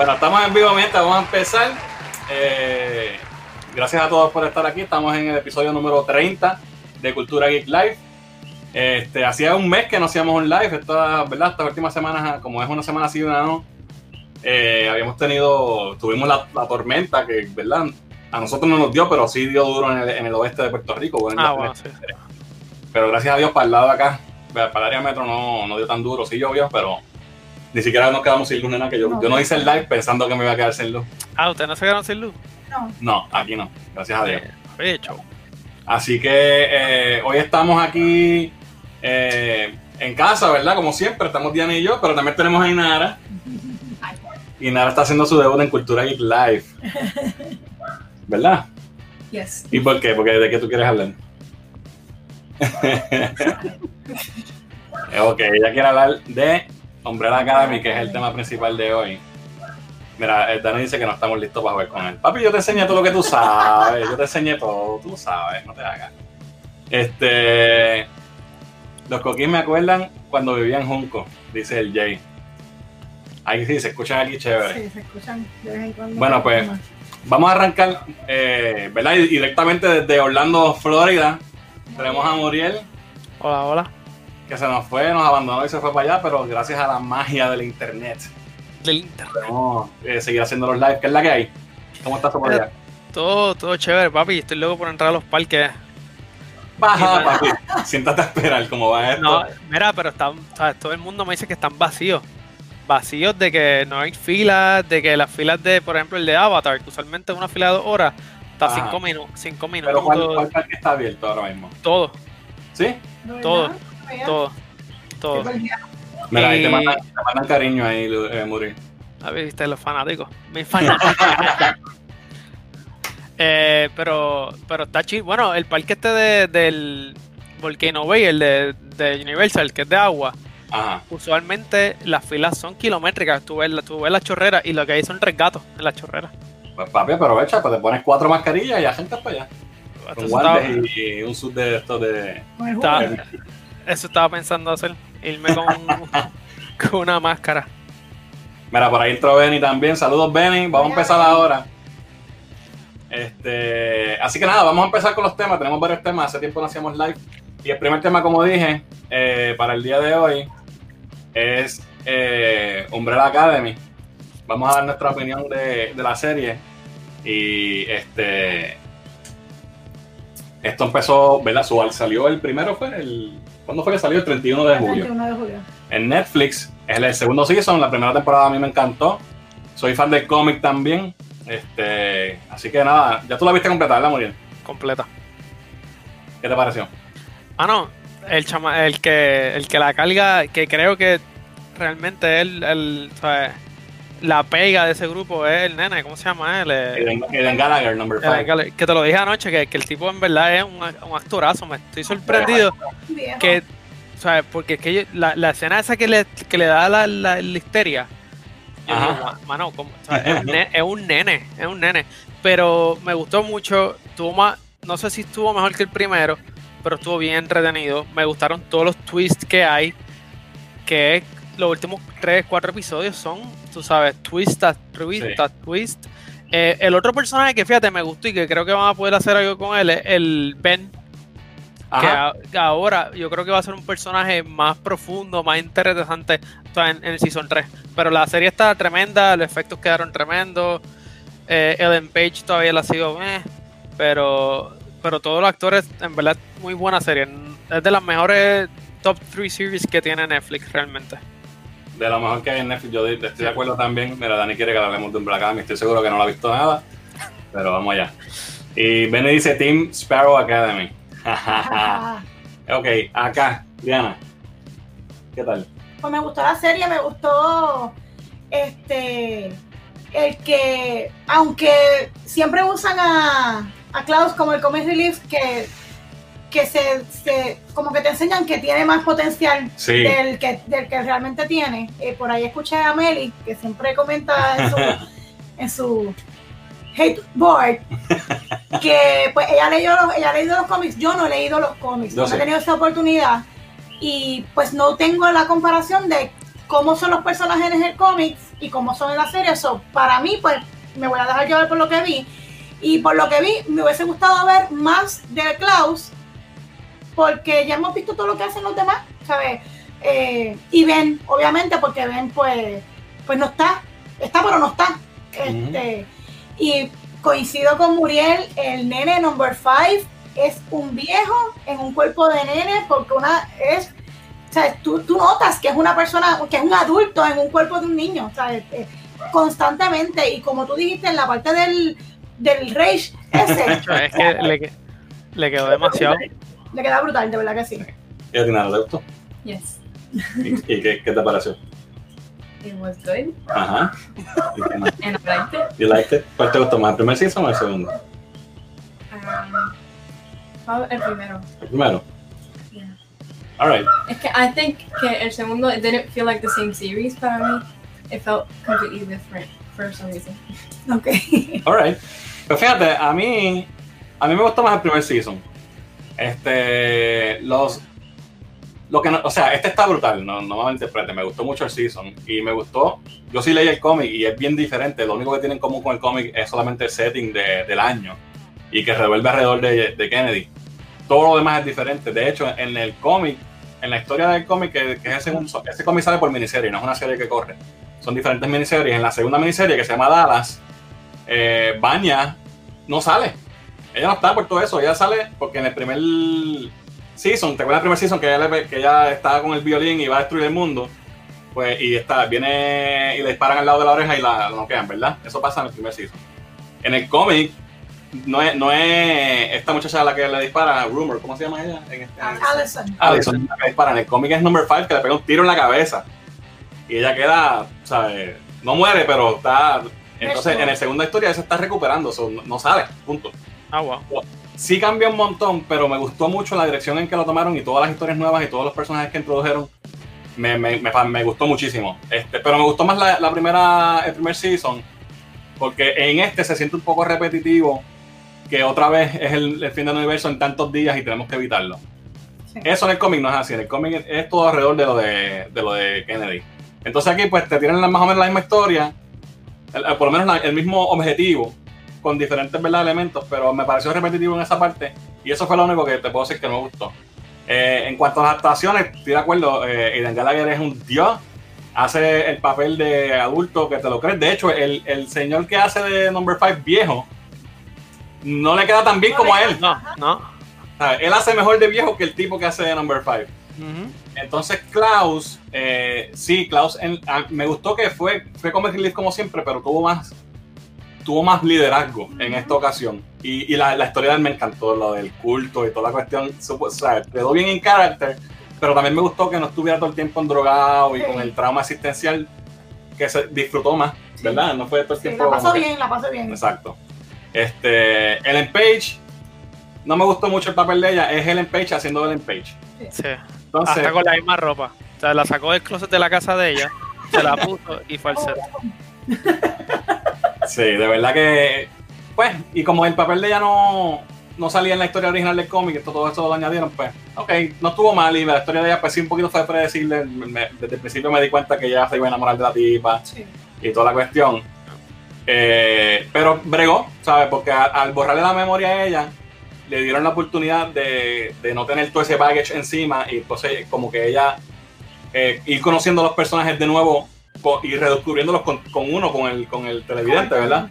Bueno, estamos en vivo, mientras vamos a empezar. Eh, gracias a todos por estar aquí. Estamos en el episodio número 30 de Cultura Geek Live. Este, hacía un mes que no hacíamos un live, esta, ¿verdad? Estas últimas semanas, como es una semana así una no, eh, habíamos tenido, tuvimos la, la, tormenta que, ¿verdad? A nosotros no nos dio, pero sí dio duro en el, en el oeste de Puerto Rico. Bueno, ah, bueno, sí. Pero gracias a Dios para el lado de acá, para el área metro no, no dio tan duro, sí llovió, pero ni siquiera nos quedamos sin luz, nena, que yo no, yo no hice el live pensando que me iba a quedar sin luz. Ah, ¿ustedes no se quedaron sin luz? No. No, aquí no, gracias a Dios. Eh, hecho. Así que eh, hoy estamos aquí eh, en casa, ¿verdad? Como siempre, estamos Diana y yo, pero también tenemos a Inara. Inara está haciendo su debut en Cultura Geek Live. ¿Verdad? Yes. ¿Y por qué? Porque de qué tú quieres hablar. ok, ella quiere hablar de Umbrella Academy, que es el tema principal de hoy. Mira, el Dani dice que no estamos listos para jugar con él. Papi, yo te enseñé todo lo que tú sabes. Yo te enseñé todo, tú sabes, no te hagas. Este. Los coquís me acuerdan cuando vivía en Junco, dice el Jay. Ahí sí, se escuchan aquí chévere. Sí, se escuchan de vez en cuando. Bueno, pues vamos a arrancar, eh, ¿verdad? Y directamente desde Orlando, Florida. Tenemos a Muriel. Hola, hola. Que se nos fue, nos abandonó y se fue para allá, pero gracias a la magia del internet. Del internet. Podemos eh, seguir haciendo los lives. ¿Qué es la que hay? ¿Cómo estás por allá? Todo, todo chévere, papi. Estoy loco por entrar a los parques. Baja, papi. Siéntate a esperar cómo va esto. No, mira, pero están, ¿sabes? todo el mundo me dice que están vacíos. Vacíos de que no hay filas, de que las filas de, por ejemplo, el de Avatar, que usualmente es una fila de dos horas, está Ajá. cinco, minu cinco minutos. Pero ¿cuál, ¿cuál parque está abierto ahora mismo? Todo, ¿Sí? ¿No todo, nada? Todo, todo. Mira, ahí te mandan, te mandan cariño ahí, eh, Muriel. A ver, viste, los fanáticos. Mis fanáticos. eh, pero, pero está chido. Bueno, el parque este de, del Volcano Bay, el de, de Universal, que es de agua, Ajá. usualmente las filas son kilométricas. Tú ves, la- tú ves la chorrera y lo que hay son tres gatos en la chorrera. Pues papi, aprovecha, pues te pones cuatro mascarillas y la gente para allá. Estaba, guantes y, y un sud de estos de. El Está-. Eso estaba pensando hacer, irme con, con una máscara. Mira, por ahí entró Benny también. Saludos, Benny. Vamos a empezar ahora. Este, así que nada, vamos a empezar con los temas. Tenemos varios temas. Hace tiempo no hacíamos live. Y el primer tema, como dije, eh, para el día de hoy es eh, Umbrella Academy. Vamos a dar nuestra opinión de, de la serie. Y este. Esto empezó, ¿verdad? Su- Salió el primero, fue el. ¿Cuándo fue que salió? El 31 de El julio 31 de julio. en Netflix. Es el segundo season, la primera temporada a mí me encantó. Soy fan del cómic también. Este, así que nada, ya tú la viste completa, ¿verdad, Muriel? Completa. ¿Qué te pareció? Ah, no. El, chama, el, que, el que la carga, que creo que realmente él, el, ¿sabes? La pega de ese grupo es el nene, ¿cómo se llama él? Eh, Eden, Eden Gallagher, number eh, 5. que- te lo dije anoche, que, que el tipo en verdad es un, un actorazo. Me estoy sorprendido que, ¿sabes? Porque es que yo- la, la escena esa que le, que le da la, la, la histeria, yo Ajá. digo, "Ma- mano, ¿cómo? O sea, es, un ne- es un nene, es un nene. Pero me gustó mucho, tuvo más, no sé si estuvo mejor que el primero, pero estuvo bien entretenido. Me gustaron todos los twists que hay, que es- los últimos 3, 4 episodios son, tú sabes, twist twist Sí. twist. Eh, el otro personaje que fíjate me gustó y que creo que van a poder hacer algo con él es el Ben, que, Ajá. a- que ahora yo creo que va a ser un personaje más profundo, más interesante o sea, en, en el Season 3. Pero la serie está tremenda, los efectos quedaron tremendos. Eh, Ellen Page todavía la sigo, eh, pero, pero todos los actores, en verdad, muy buena serie. Es de las mejores top 3 series que tiene Netflix realmente. De lo mejor que hay en Netflix, yo estoy de acuerdo también. Mira, Dani quiere que hablemos de Umbrella Academy. Estoy seguro que no lo ha visto nada, pero vamos allá. Y Benny dice Team Sparrow Academy. Ok, acá, Diana. ¿Qué tal? Pues me gustó la serie, me gustó este el que, aunque siempre usan a, a Klaus como el comic relief, que, que se, se- como que te enseñan que tiene más potencial Sí. del que, del que realmente tiene. Eh, por ahí escuché a Meli, que siempre comenta en su, en su hate board, que pues ella leyó los, ella ha leído los cómics, yo no he leído los cómics, no sí. he tenido esa oportunidad y pues no tengo la comparación de cómo son los personajes en el cómics y cómo son en la serie. So, para mí, pues me voy a dejar llevar por lo que vi. Y por lo que vi, me hubiese gustado ver más de Klaus, porque ya hemos visto todo lo que hacen los demás, ¿sabes? Eh, y Ben, obviamente, porque Ben, pues, pues no está, está pero no está. Este, Y coincido con Muriel, el nene number 5 es un viejo en un cuerpo de nene, porque una es o sea, tú, tú, notas que es una persona, que es un adulto en un cuerpo de un niño, ¿sabes? Eh, constantemente. Y como tú dijiste, en la parte del, del rage, ese. es que le, le, quedó demasiado. Le queda brutal, de verdad que sí. ¿Y a ti nada, te gustó? Yes. ¿Y, y qué, qué, te pareció? It was good. Ajá. And I liked it. ¿Y liked it? ¿Cuál te gustó más, el primer season o el segundo? Um, el primero. El primero. Yeah. All right. Es que I think que el segundo it didn't feel like the same series para mí. It felt completely different for some reason. Ok. All right. Pero fíjate, a mí, a mí me gustó más el primer season. Este, los, lo que no, o sea, este está brutal, no, no me malinterprete, me gustó mucho el season y me gustó, yo sí leí el cómic y es bien diferente, lo único que tienen en común con el cómic es solamente el setting de, del año y que revuelve alrededor de, de, Kennedy. Todo lo demás es diferente, de hecho, en el cómic, en la historia del cómic, que, es segundo, ese cómic sale por miniserie, no es una serie que corre, son diferentes miniseries, en la segunda miniserie que se llama Dallas, eh, Banya no sale, ella no está por todo eso, ella sale porque en el primer season, ¿te acuerdas del primer season que ella, que ella estaba con el violín y va a destruir el mundo? Pues, y está, viene y le disparan al lado de la oreja y la, la noquean, ¿verdad? Eso pasa en el primer season. En el cómic, no es, no es esta muchacha a la que le dispara, Rumor, ¿cómo se llama ella? En este, Allison. Allison, la que dispara. En el cómic es number 5, que le pega un tiro en la cabeza. Y ella queda, ¿sabes? No muere, pero está. Entonces, en la segunda historia, se está recuperando, so, no, no sale, punto. Ah, wow. Sí cambia un montón, pero me gustó mucho la dirección en que lo tomaron y todas las historias nuevas y todos los personajes que introdujeron. Me, me, me, me gustó muchísimo. Este, pero me gustó más la, la, primera, el primer season, porque en este se siente un poco repetitivo, que otra vez es el, el fin del universo en tantos días y tenemos que evitarlo. Sí. Eso en el cómic no es así, en el cómic es todo alrededor de lo de, de, lo de Kennedy. Entonces aquí pues te tienen más o menos la misma historia, el, por lo menos la, el mismo objetivo, con diferentes ¿verdad? elementos, pero me pareció repetitivo en esa parte y eso fue lo único que te puedo decir que no me gustó. Eh, en cuanto a las actuaciones, estoy de acuerdo, eh, Aidan Gallagher es un dios, hace el papel de adulto que te lo crees. De hecho, el, el señor que hace de Number 5 viejo no le queda tan bien No como a él. No, no. Él hace mejor de viejo que el tipo que hace de Number 5. Ujú. Entonces Klaus, eh, sí, Klaus, en- a- me gustó que fue, fue relief como siempre, pero tuvo más, tuvo más liderazgo en esta ocasión. Y, y la, la historia de él me encantó, lo del culto y toda la cuestión, o sea, quedó bien en carácter, pero también me gustó que no estuviera todo el tiempo drogado y Sí. con el trauma existencial, que se disfrutó más, Sí. ¿verdad? No fue todo el Sí, tiempo... la pasó que- bien, la pasó bien. Exacto. Este, Ellen Page, no me gustó mucho el papel de ella, es Ellen Page haciendo Ellen Page. Sí. Entonces, Hasta con la misma ropa. O sea, la sacó del closet de la casa de ella, se la puso y fue al set. Sí, de verdad que. Pues, y como el papel de ella no, no salía en la historia original del cómic, esto, todo esto lo añadieron, pues, ok, no estuvo mal. Y la historia de ella, pues sí, un poquito fue predecible. Me- desde el principio me di cuenta que ella se iba a enamorar de la tipa Sí. y toda la cuestión. Eh, pero bregó, ¿sabes? Porque a- al borrarle la memoria a ella, le dieron la oportunidad de, de no tener todo ese baggage encima y entonces, como que ella eh, ir conociendo a los personajes de nuevo y redescubriéndolos con, con uno, con el, con el televidente, ¿verdad?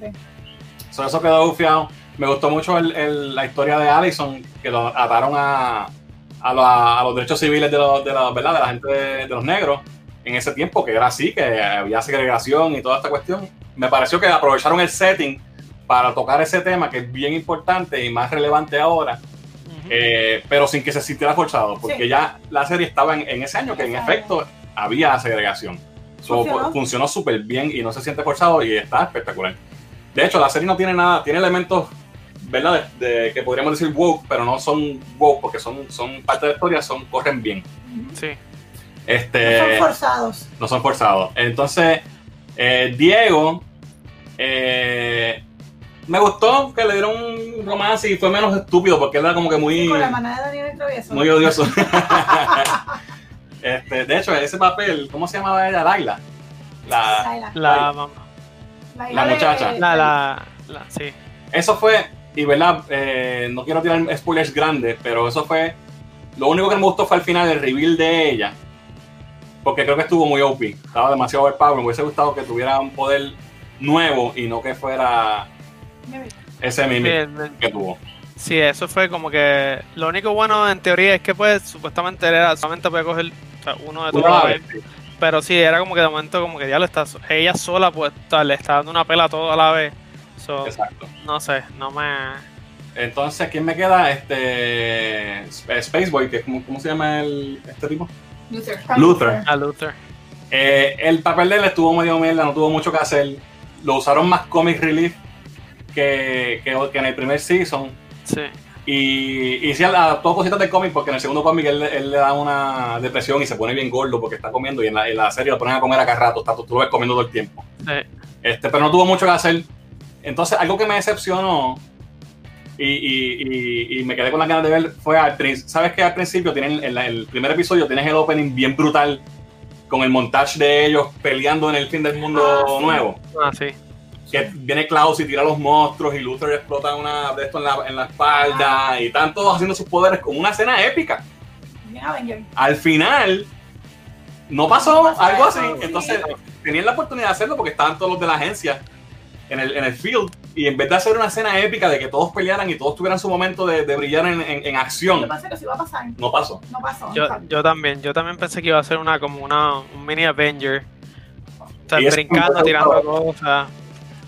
So, eso quedó bufiado. Me gustó mucho el- el- la historia de Allison, que lo ataron a, a, la- a los derechos civiles de, los, de, la, ¿verdad? de la gente de, de los negros en ese tiempo, que era así, que había segregación y toda esta cuestión. Me pareció que aprovecharon el setting para tocar ese tema que es bien importante y más relevante ahora, eh, pero sin que se sintiera forzado, porque Sí. ya la serie estaba en, en ese año que en efecto había segregación. So, Funcionó. funcionó súper bien y no se siente forzado y está espectacular. De hecho, la serie no tiene nada, tiene elementos, ¿verdad? De, de que podríamos decir woke, pero no son woke porque son, son parte de la historia, son, corren bien. Sí. Este, No son forzados. no son forzados. Entonces, eh, Diego, eh, me gustó que le dieron un romance y fue menos estúpido porque él era como que muy, Con la hermana de Daniel el Travieso. muy odioso. este, de hecho, ese papel, ¿cómo se llamaba ella? Laila. La, Laila. La mamá. Laila la muchacha. La, la, la, sí. eso fue, y verdad, eh, no quiero tirar spoilers grandes, pero eso fue. Lo único que me gustó fue al final el reveal de ella. Porque creo que estuvo muy OP. Estaba demasiado overpower. Me hubiese gustado que tuviera un poder nuevo y no que fuera ese Sí, mimic el- que tuvo. sí, eso fue como que. Lo único bueno en teoría es que, pues, supuestamente era solamente puede coger o sea, uno de todos Una a la vez, vez. Pero sí, era como que de momento, como que ya lo está. Ella sola, pues, está- le está dando una pela a todo a la vez. So, Exacto. no sé, no me. Entonces, ¿quién me queda? Este. Sp- Spaceboy, que es como, ¿cómo se llama el, este tipo? Luther. Luther. A Luther. Eh, el papel de él estuvo medio mierda, no tuvo mucho que hacer. Lo usaron más comic relief que, que, que en el primer season. Sí. Y, y sí adaptó cositas del cómic porque en el segundo cómic él, él le da una depresión y se pone bien gordo porque está comiendo y en la, en la serie lo ponen a comer a cada rato, está, tú lo ves comiendo todo el tiempo. sí. Este, pero no tuvo mucho que hacer. Entonces, algo que me decepcionó y, y- y- y me quedé con las ganas de ver fue al principio. ¿Sabes que al principio tienen en la- el primer episodio tienes el opening bien brutal con el montaje de ellos peleando en el fin del mundo Ah, nuevo? Ah, sí. Que viene Klaus y tira a los monstruos y Luther explota una de esto en la, en la espalda y están todos haciendo sus poderes como una escena épica. Bien Avenger. Al final no pasó No algo eso, así. sí. Entonces tenían la oportunidad de hacerlo porque estaban todos los de la agencia en el, en el field. Y en vez de hacer una escena épica de que todos pelearan y todos tuvieran su momento de, de brillar en, en- en Yo acción, pensé que sí iba a pasar. no pasó. No pasó. Yo, yo también, yo también pensé que iba a ser una como una un mini Avenger. O sea, brincando, tirando cosas.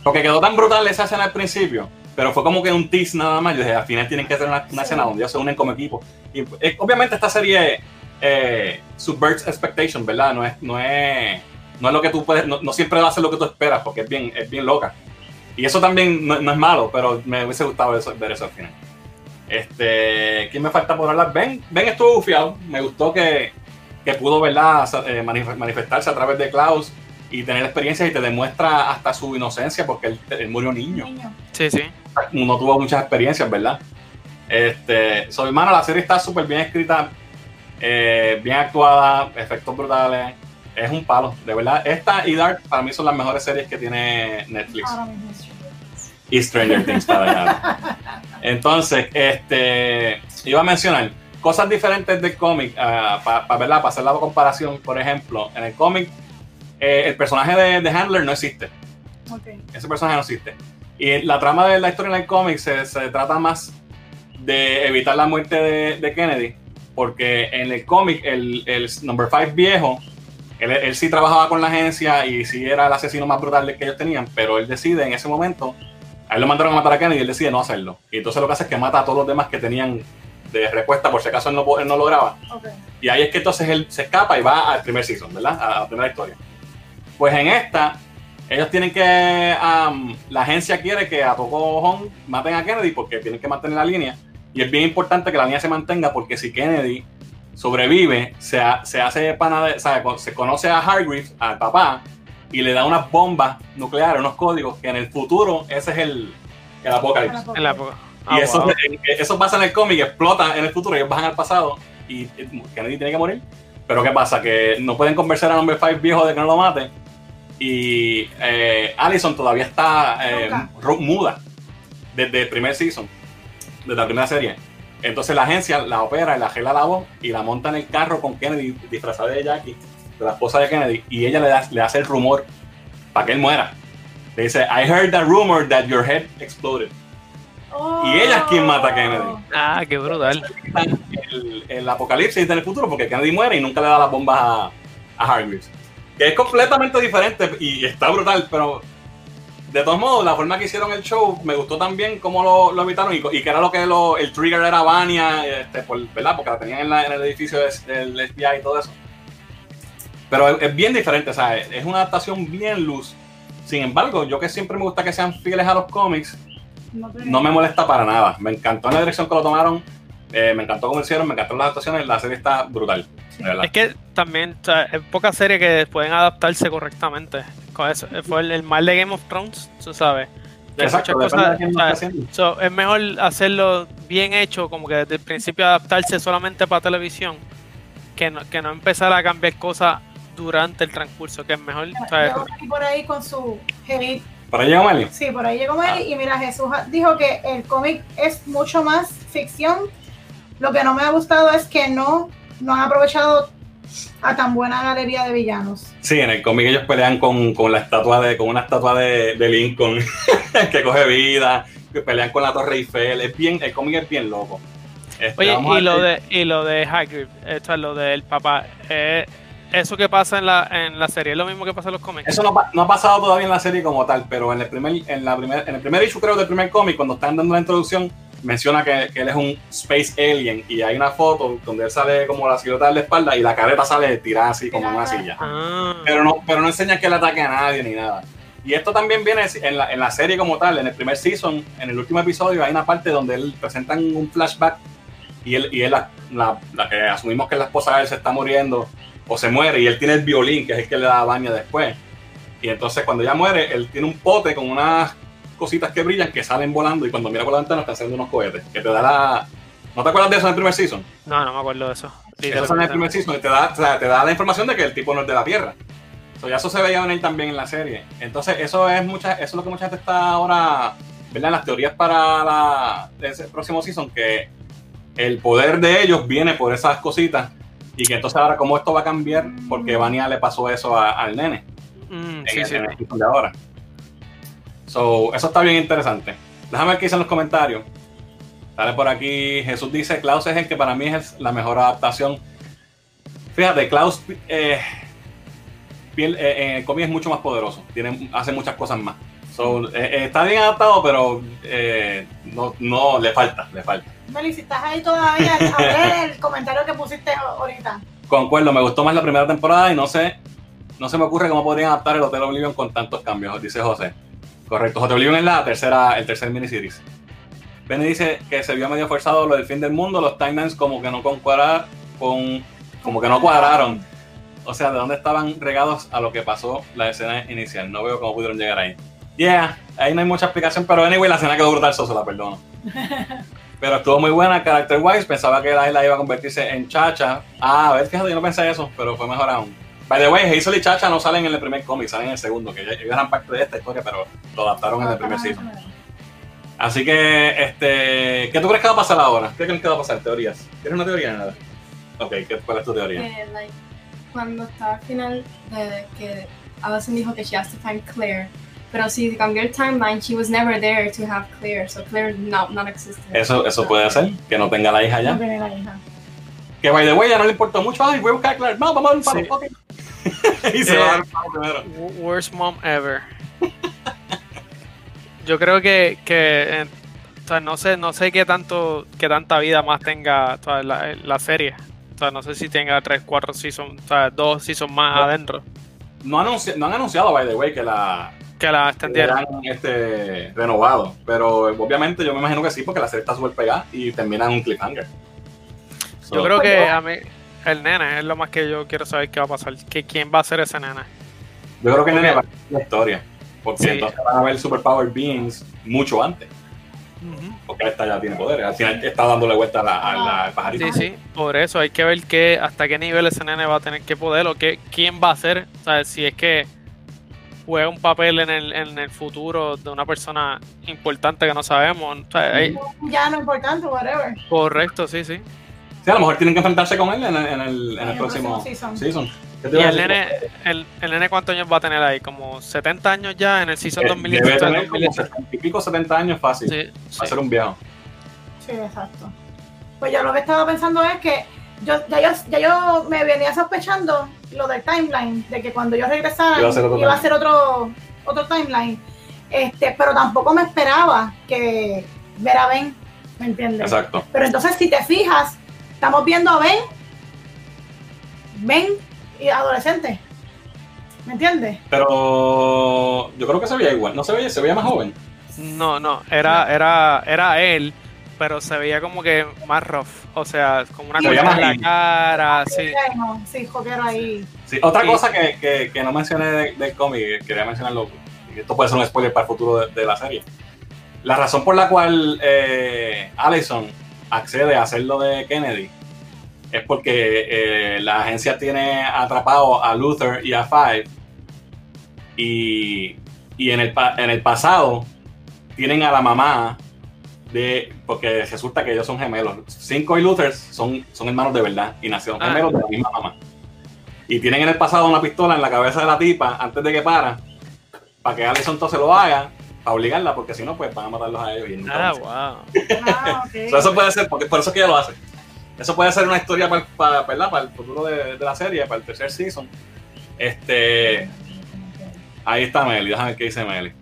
Porque quedó tan brutal esa escena al principio. Pero fue como que un tease nada más. Yo dije, al final tienen que hacer una, una Sí. escena donde ellos se unen como equipo. Y eh, obviamente esta serie eh, subverts expectation, ¿verdad? No es, no es, no es lo que tú puedes, no, no siempre va a ser lo que tú esperas, porque es bien, es bien loca. Y eso también no, no es malo, pero me hubiese gustado eso- ver eso al final. Este, ¿quién me falta por hablar? Ben, Ben estuvo bufiado. Me gustó que, que pudo, ¿verdad? Eh, manif- manifestarse a través de Klaus y tener experiencias y te demuestra hasta su inocencia porque él, él murió niño. Sí, sí. No tuvo muchas experiencias, ¿verdad? Este, so, hermano, la serie está súper bien escrita, eh, bien actuada, efectos brutales. Es un palo, de verdad. Esta y Dark para mí son las mejores series que tiene Netflix. Y Stranger Things para allá. Entonces, este, iba a mencionar cosas diferentes del cómic, para para hacer la comparación. Por ejemplo, en el cómic, eh, el personaje de, de Handler no existe. Ok. Ese personaje no existe. Y la trama de la historia en el cómic se, se trata más de evitar la muerte de, de Kennedy, porque en el cómic, el, el Number 5 viejo, él, él sí trabajaba con la agencia y sí era el asesino más brutal que ellos tenían, pero él decide en ese momento, a él lo mandaron a matar a Kennedy y él decide no hacerlo. Y entonces lo que hace es que mata a todos los demás que tenían de respuesta por si acaso él no, él no lograba. Ok. Y ahí es que entonces él se escapa y va al primer season, ¿verdad? A la primera historia. Pues en esta, ellos tienen que. am, la agencia quiere que a Tocojón maten a Kennedy porque tienen que mantener la línea. Y es bien importante que la línea se mantenga porque si Kennedy sobrevive, se, ha- se hace pana de- o sea, con- se conoce a Hargreaves, al papá, y le da unas bombas nucleares, unos códigos que en el futuro ese es el, el apocalipsis. Y Ah, eso, wow. eso pasa en el cómic, explota en el futuro, ellos bajan al pasado y Kennedy tiene que morir. Pero ¿qué pasa? Que no pueden convencer a Number 5 viejo de que no lo mate. Y eh, Allison todavía está eh, muda desde el primer season, desde la primera serie. Entonces la agencia la opera y la gela la voz y la monta en el carro con Kennedy disfrazada de Jackie, de la esposa de Kennedy, y ella le, da- le hace el rumor para que él muera. Le dice, I heard the rumor that your head exploded. Y ella es quien mata a Kennedy. Ah, qué brutal. el, el apocalipsis en el futuro porque Kennedy muere y nunca le da las bombas a, a Hargreaves. Que es completamente diferente y está brutal, pero de todos modos, la forma que hicieron el show me gustó también cómo lo, lo evitaron y, que era lo que lo- el trigger era Vania, este, por, ¿verdad? Porque la tenían en, la- en el edificio del FBI y todo eso. Pero es, es bien diferente, ¿sabes? Es una adaptación bien luz. Sin embargo, yo que siempre me gusta que sean fieles a los cómics, No, me molesta para nada. Me encantó la dirección que lo tomaron. eh, me encantó cómo hicieron, me encantaron las actuaciones. La serie está brutal. Es que también, o sea, es pocas series que pueden adaptarse correctamente. Con eso. Fue el, el mal de Game of Thrones, tú sabes. Exacto, de o sea. So, es mejor hacerlo bien hecho, como que desde el principio adaptarse solamente para televisión, que no, que no empezar a cambiar cosas durante el transcurso, que es mejor. Llegó por ahí con su hate. ¿Para allá, Meli? Sí, por ahí llegó Meli. Y mira, Jesús dijo que el cómic es mucho más ficción. Lo que no me ha gustado es que no, no han aprovechado a tan buena galería de villanos. Sí, en el cómic ellos pelean con, con la estatua de, con una estatua de, de Lincoln que coge vida, que pelean con la Torre Eiffel. Es bien, el cómic es bien loco. Este, Oye, y lo, de, y lo de Hagrid, esto es lo del papá. eh, eso que pasa en la, en la serie es lo mismo que pasa en los cómics. Eso no, no ha pasado todavía en la serie como tal, pero en el primer, en la primer, en el primer issue creo del primer cómic, cuando están dando la introducción, menciona que, que él es un space alien y hay una foto donde él sale como la silueta de la espalda y la careta sale tirada así como en una silla. Ah, Pero no, pero no enseña que él ataque a nadie ni nada. Y esto también viene en la, en la serie como tal, en el primer season, en el último episodio, hay una parte donde él presentan un flashback y él, y él la, la- la que asumimos que la esposa de él se está muriendo o se muere y él tiene el violín, que es el que le da baño después. Y entonces cuando ella muere, él tiene un pote con unas cositas que brillan que salen volando y cuando mira por la ventana están saliendo unos cohetes. Que te da la... ¿No te acuerdas de eso en el primer season? no, no me acuerdo de eso. Eso en el primer season y te da, o sea, te da la información de que el tipo no es de la Tierra. So, ya eso se veía venir también en la serie. Entonces, eso es mucha, eso es lo que mucha gente está ahora, ¿verdad? Las teorías para la, ese próximo season, que el poder de ellos viene por esas cositas. Y que entonces ahora cómo esto va a cambiar, porque Vania le pasó eso a- al nene Mm, en, sí, el, sí. en el season de ahora. So, eso está bien interesante. Déjame ver qué dicen los comentarios. Sale por aquí, Jesús dice, Klaus es el que para mí es la mejor adaptación. Fíjate, Klaus eh, piel- eh, en el cómic es mucho más poderoso, tiene, hace muchas cosas más. So, eh, eh, está bien adaptado, pero eh, no, no, le falta, le falta. Meli, si estás ahí todavía, a ver el comentario que pusiste ahorita. Concuerdo, me gustó más la primera temporada y no sé, no se me ocurre cómo podrían adaptar el Hotel Oblivion con tantos cambios, dice José. Correcto, Hotel Oblivion es la tercera, el tercer miniseries. Benny dice que se vio medio forzado lo del fin del mundo, los timelines como que no concuadra- con, como que no cuadraron. O sea, de dónde estaban regados a lo que pasó la escena inicial. No veo cómo pudieron llegar ahí. Yeah, ahí no hay mucha explicación, pero anyway, la escena quedó brutal, Soso, la perdono. Pero estuvo muy buena, character wise. Pensaba que la isla iba a convertirse en Chacha. Ah, a ver, fíjate, yo no pensé eso, pero fue mejor aún. By the way, Hazel y Chacha no salen en el primer cómic, salen en el segundo, que ellos eran parte de esta historia, pero lo adaptaron en el primer season. Así que, este, ¿qué tú crees que va a pasar ahora? ¿Qué crees que va a pasar? Teorías. ¿Tienes una teoría? Nada. Ok, ¿qué, ¿cuál es tu teoría? Que, like, cuando está al final de que Allison dijo que she has to find Claire, pero si cambió el timeline, she was never there to have Claire, so Claire no, not existed. Eso, eso puede ser, que no tenga la hija No ya. tiene la hija. Que by the way, ya no le importó mucho. Ay, voy a buscar a Clark. No, vamos a dar un palo. Sí. y se Eh, va a dar un primero. W- Worst mom ever. Yo creo que, que eh, o sea, no sé, no sé qué tanto, qué tanta vida más tenga o sea, la, la serie. O sea, no sé si tenga tres, cuatro seasons, o sea, dos seasons más No. adentro. No, no han anunciado, by the way, que la Que la que extendieron. eran, este, renovado. Pero obviamente yo me imagino que sí, porque la serie está súper pegada y termina en un cliffhanger. So, Yo creo que a mí, el nene es lo más que yo quiero saber qué va a pasar. Que, ¿Quién va a ser ese nene? yo creo que Ok. nene va a ser la historia. Porque Sí. entonces van a ver Superpower Beings mucho antes. Porque esta ya tiene poderes. Al final está dándole vuelta a la, a la- al pajarito. Sí, sí, por eso hay que ver qué, hasta qué nivel ese nene va a tener que poder o qué, quién va a ser, o sea, si es que juega un papel en el, en el futuro de una persona importante que no sabemos. o sea, hay- Ya no importante, whatever. correcto, sí, sí. Sí, a lo mejor tienen que enfrentarse con él en el, en el, en el próximo próximo season. ¿Qué te Y el nene, el, el nene ¿cuántos años va a tener ahí? Como 70 años ya en el season Eh, 2017. Debe tener como 2018. 60 y pico, 70 años fácil. Sí, Va sí. a ser un viejo. Sí, exacto. Pues yo lo que estaba pensando es que yo ya, yo ya yo me venía sospechando lo del timeline, de que cuando yo regresara Iba a ser otro iba a ser otro, otro timeline. Este, pero tampoco me esperaba que ver a Ben, ¿me entiendes? Exacto. Pero entonces si te fijas, estamos viendo a Ben, Ben y adolescente. ¿Me entiendes? Pero yo creo que se veía igual. No se veía, se veía más joven. No, no, era, era, era él, pero se veía como que más rough. O sea, como una Sí, cosa más en la cara, sí. Sí, joquero ahí. Sí, otra Sí. cosa que, que, que no mencioné de- del cómic, que quería mencionarlo, y esto puede ser un spoiler para el futuro de, de la serie. La razón por la cual eh, Allison accede a hacer lo de Kennedy es porque eh, la agencia tiene atrapado a Luther y a Five y, y en, el, en el pasado tienen a la mamá de porque resulta que ellos son gemelos. Cinco y Luther son, son hermanos de verdad y nacieron Ah. gemelos de la misma mamá. Y tienen en el pasado una pistola en la cabeza de la tipa antes de que para, para que Allison entonces lo haga, para obligarla, porque si no, pues van a matarlos a ellos. Y nunca Ah, a wow. Ah. So, eso puede ser, porque por eso es que ella lo hace. Eso puede ser una historia para, para, ¿verdad? para el futuro de, de la serie, para el tercer season. Este, ahí está Meli, déjame ver qué dice Meli.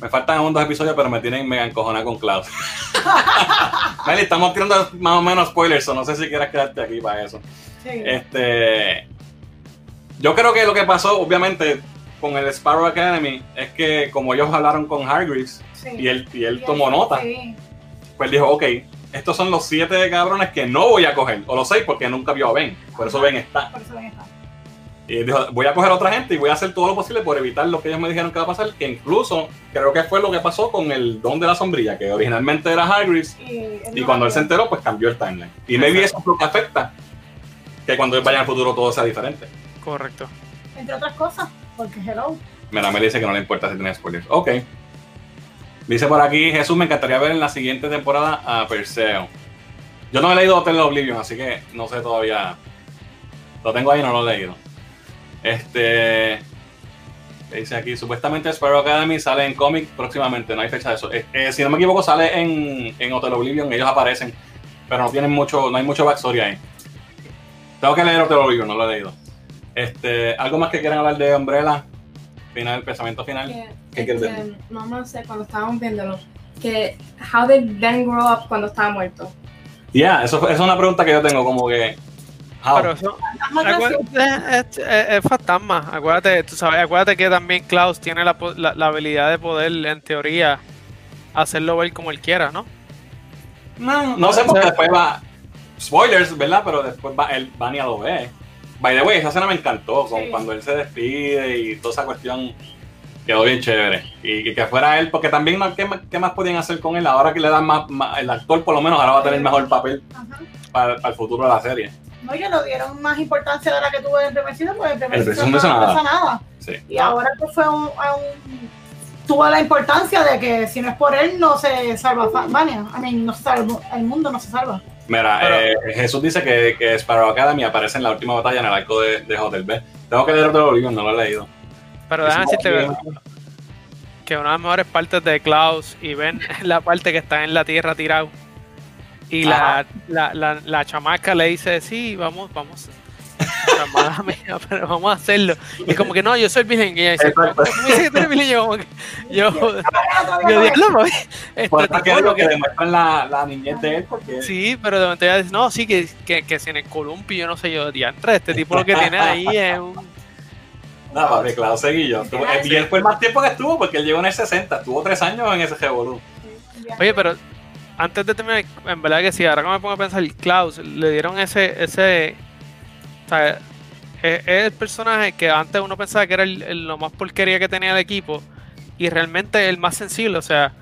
Me faltan aún dos episodios, pero me tienen mega encojonada con Klaus. Meli, estamos tirando más o menos spoilers, o no sé si quieras quedarte aquí para eso. Sí. Este, yo creo que lo que pasó, obviamente, con el Sparrow Academy, es que como ellos hablaron con Hargreaves sí. y él, y él Y tomó nota, Sí. pues dijo, ok, estos son los siete cabrones que no voy a coger, o los seis porque nunca vio a Ben, por eso Ben está. Por eso ven esta. Y dijo, voy a coger a otra gente y voy a hacer todo lo posible por evitar lo que ellos me dijeron que va a pasar, que incluso creo que fue lo que pasó con el Don de la Sombrilla, que originalmente era Hargreaves, Y, y cuando él se enteró, pues cambió el timeline. Y maybe eso es lo que afecta, que cuando él vaya al futuro todo sea diferente. Correcto. Entre otras cosas, porque hello. Mira, me dice que no le importa si tiene spoilers. Ok. Dice por aquí, Jesús, me encantaría ver en la siguiente temporada a Perseo. Yo no he leído Hotel Oblivion, así que no sé todavía. Lo tengo ahí, no lo he leído. Este. Dice aquí, supuestamente Sparrow Academy sale en cómic próximamente, no hay fecha de eso. Eh, eh, si no me equivoco, sale en, en Hotel Oblivion, ellos aparecen, pero no tienen mucho, no hay mucho backstory ahí. Tengo que leer Hotel Oblivion, no lo he leído. Este, ¿Algo más que quieran hablar de Umbrella? Final, pensamiento final. Que, ¿Qué quieres este, ver? no no sé, cuando estábamos viéndolo, que how did Ben grow up cuando estaba muerto? Ya, eso, eso es una pregunta que yo tengo, como que. how? Pero eso, acuérdate, es, es- es fantasma. Acuérdate, tú sabes, acuérdate que también Klaus tiene la, po- la- la habilidad de poder, en teoría, hacerlo ver como él quiera, ¿no? no, no sé, porque después va. Spoilers, ¿verdad? Pero después va, el Vania lo ve. By the way, esa escena me encantó, con, Sí. cuando él se despide y toda esa cuestión quedó bien chévere. Y, que fuera él, porque también, ¿qué, más- qué más podían hacer con él? Ahora que le dan más, más- el actor por lo menos ahora va a tener mejor papel para, para el futuro de la serie. No, ellos le dieron más importancia de la que tuvo en el primer porque el primer no no pasa nada. Sí. Y ahora que fue un, tuvo la importancia de que si no es por él no se salva Vania. I mean, no se salva, el mundo no se salva. Mira, Pero- eh, Jesús dice que, que Sparrow Academy aparece en la última batalla en el arco de, de Hotel B. Tengo que leer Hotel Oblivion, no lo he leído. Pero déjame decirte que, que una de las mejores partes de Klaus y Ben es la parte que está en la tierra tirado. Y la, la, la, la chamaca le dice, sí, vamos, vamos. Mala mía, pero vamos a hacerlo. Y como que no, yo soy virgen. Y ella dice, Exacto. ¿cómo tú me dices que tú eres virgen? Yo, como que, yo, yo no diablo, mami, este Por eso es que lo demuestran la, la niñez de él, porque Sí, pero de momento ella dice, no, sí, que, que, que si en el columpio, yo no sé yo, diantre, este tipo lo que tiene ahí es un... nada, papi, claro, seguí yo. Sí. Y él fue el más tiempo que estuvo, porque él llegó en el 60, estuvo tres años en ese revolú. Oye, pero antes de terminar, en verdad que sí, ahora que me pongo a pensar, Klaus, le dieron ese, ese, o sea, es, es el personaje que antes uno pensaba que era el, el- lo más porquería que tenía el equipo y realmente el más sensible, o sea,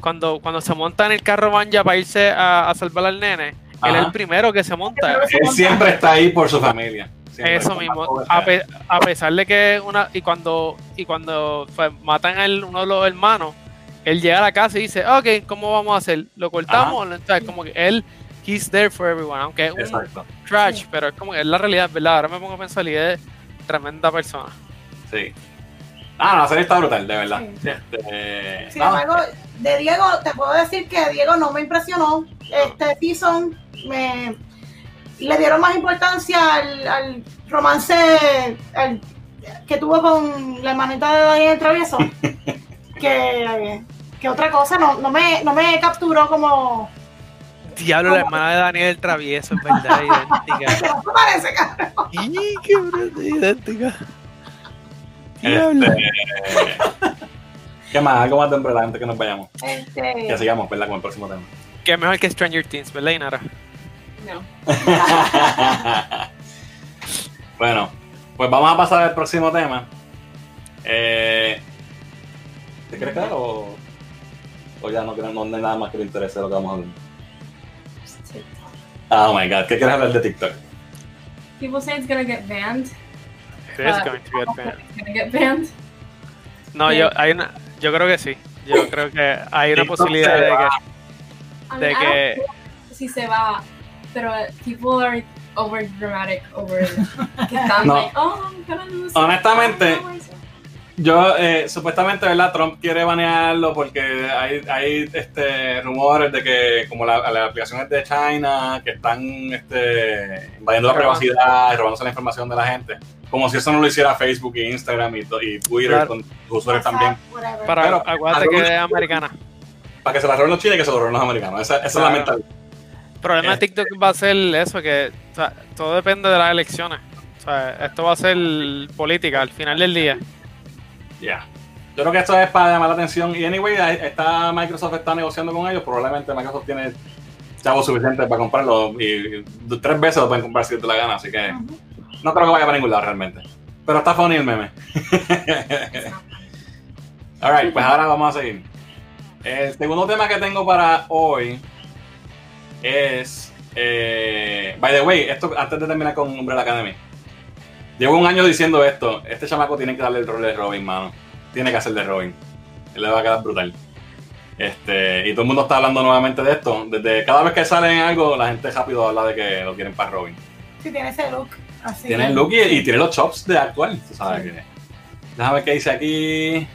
cuando, cuando se monta en el carro Banja para irse a, a salvar al nene, él es el primero que se monta. Él siempre está ahí por su familia. Siempre, Eso mismo, pe- a pesar de que una y cuando y cuando pues, matan a él- uno de los hermanos, él llega a la casa y dice, ok, ¿cómo vamos a hacer? ¿Lo cortamos? O sea, como que él, he's there for everyone, aunque es un Exacto, trash, Sí. pero es como que es la realidad, ¿verdad? Ahora me pongo a pensar y es tremenda persona. sí. Ah, no, la serie está brutal, de verdad. Sí. Este, Sin nada, embargo, de Diego, te puedo decir que Diego no me impresionó. Este season me le dieron más importancia al, al romance al- que tuvo con la hermanita de Daniel Travieso que, que otra cosa. No, no, me, no me capturó como. Diablo, la hermana de Daniel el Travieso, es verdad, idéntica. ¿Qué te parece, cabrón? ¡Y qué bruta, idéntica! Diablo. este, ¿Qué más? Algo más de Umbrella antes que nos vayamos. Que Este, sigamos, ¿verdad? Con el próximo tema. Que mejor que Stranger Things, ¿verdad, Inara? No. bueno, pues vamos a pasar al próximo tema. Eh, ¿Te quieres quedar o, o ya no, quieres- no hay nada más que le interese lo que vamos a hablar? Oh my god, ¿qué quieres hablar de TikTok? People say it's gonna get banned. It is but going to get banned. It's gonna get banned. No, yo, hay una, yo creo que sí. Yo creo que hay una posibilidad de que. I De mean, que- si se va, pero people are over dramatic over it. Que están No. like, oh, I'm gonna lose. Honestamente, it's- Yo, eh, supuestamente, ¿verdad? Trump quiere banearlo porque hay, hay este, rumores de que, como la- las aplicaciones de China, que están este, invadiendo la privacidad y robándose la información de la gente. Como si eso no lo hiciera Facebook y Instagram y, Twitter Claro. con sus usuarios también. Para, Pero, acuérdate que es americana. Para que se la roben los chinos y que se lo roben los americanos. Esa, esa es la mentalidad. El problema de Este- TikTok va a ser eso, que o sea, todo depende de las elecciones. O sea, esto va a ser política al final del día. Ya. Yo creo que esto es para llamar la atención. Y anyway, está Microsoft está negociando con ellos. Probablemente Microsoft tiene chavos suficientes para comprarlo. Y, y tres veces lo pueden comprar si te la gana. Así que no creo que vaya para ningún lado realmente. Pero está funny el meme. Alright, pues ahora vamos a seguir. El segundo tema que tengo para hoy es. eh, by the way, esto antes de terminar con Umbrella Academy. Llevo un año diciendo esto. Este chamaco tiene que darle el rol de Robin, mano. Tiene que hacer de Robin. Él le va a quedar brutal. Este, y todo el mundo está hablando nuevamente de esto. Desde cada vez que sale en algo, la gente rápido habla de que lo quieren para Robin. Sí, tiene ese look. Así. Tiene el look y, y tiene los chops de actual. Tú sabes Sí. que. Déjame ver qué dice aquí.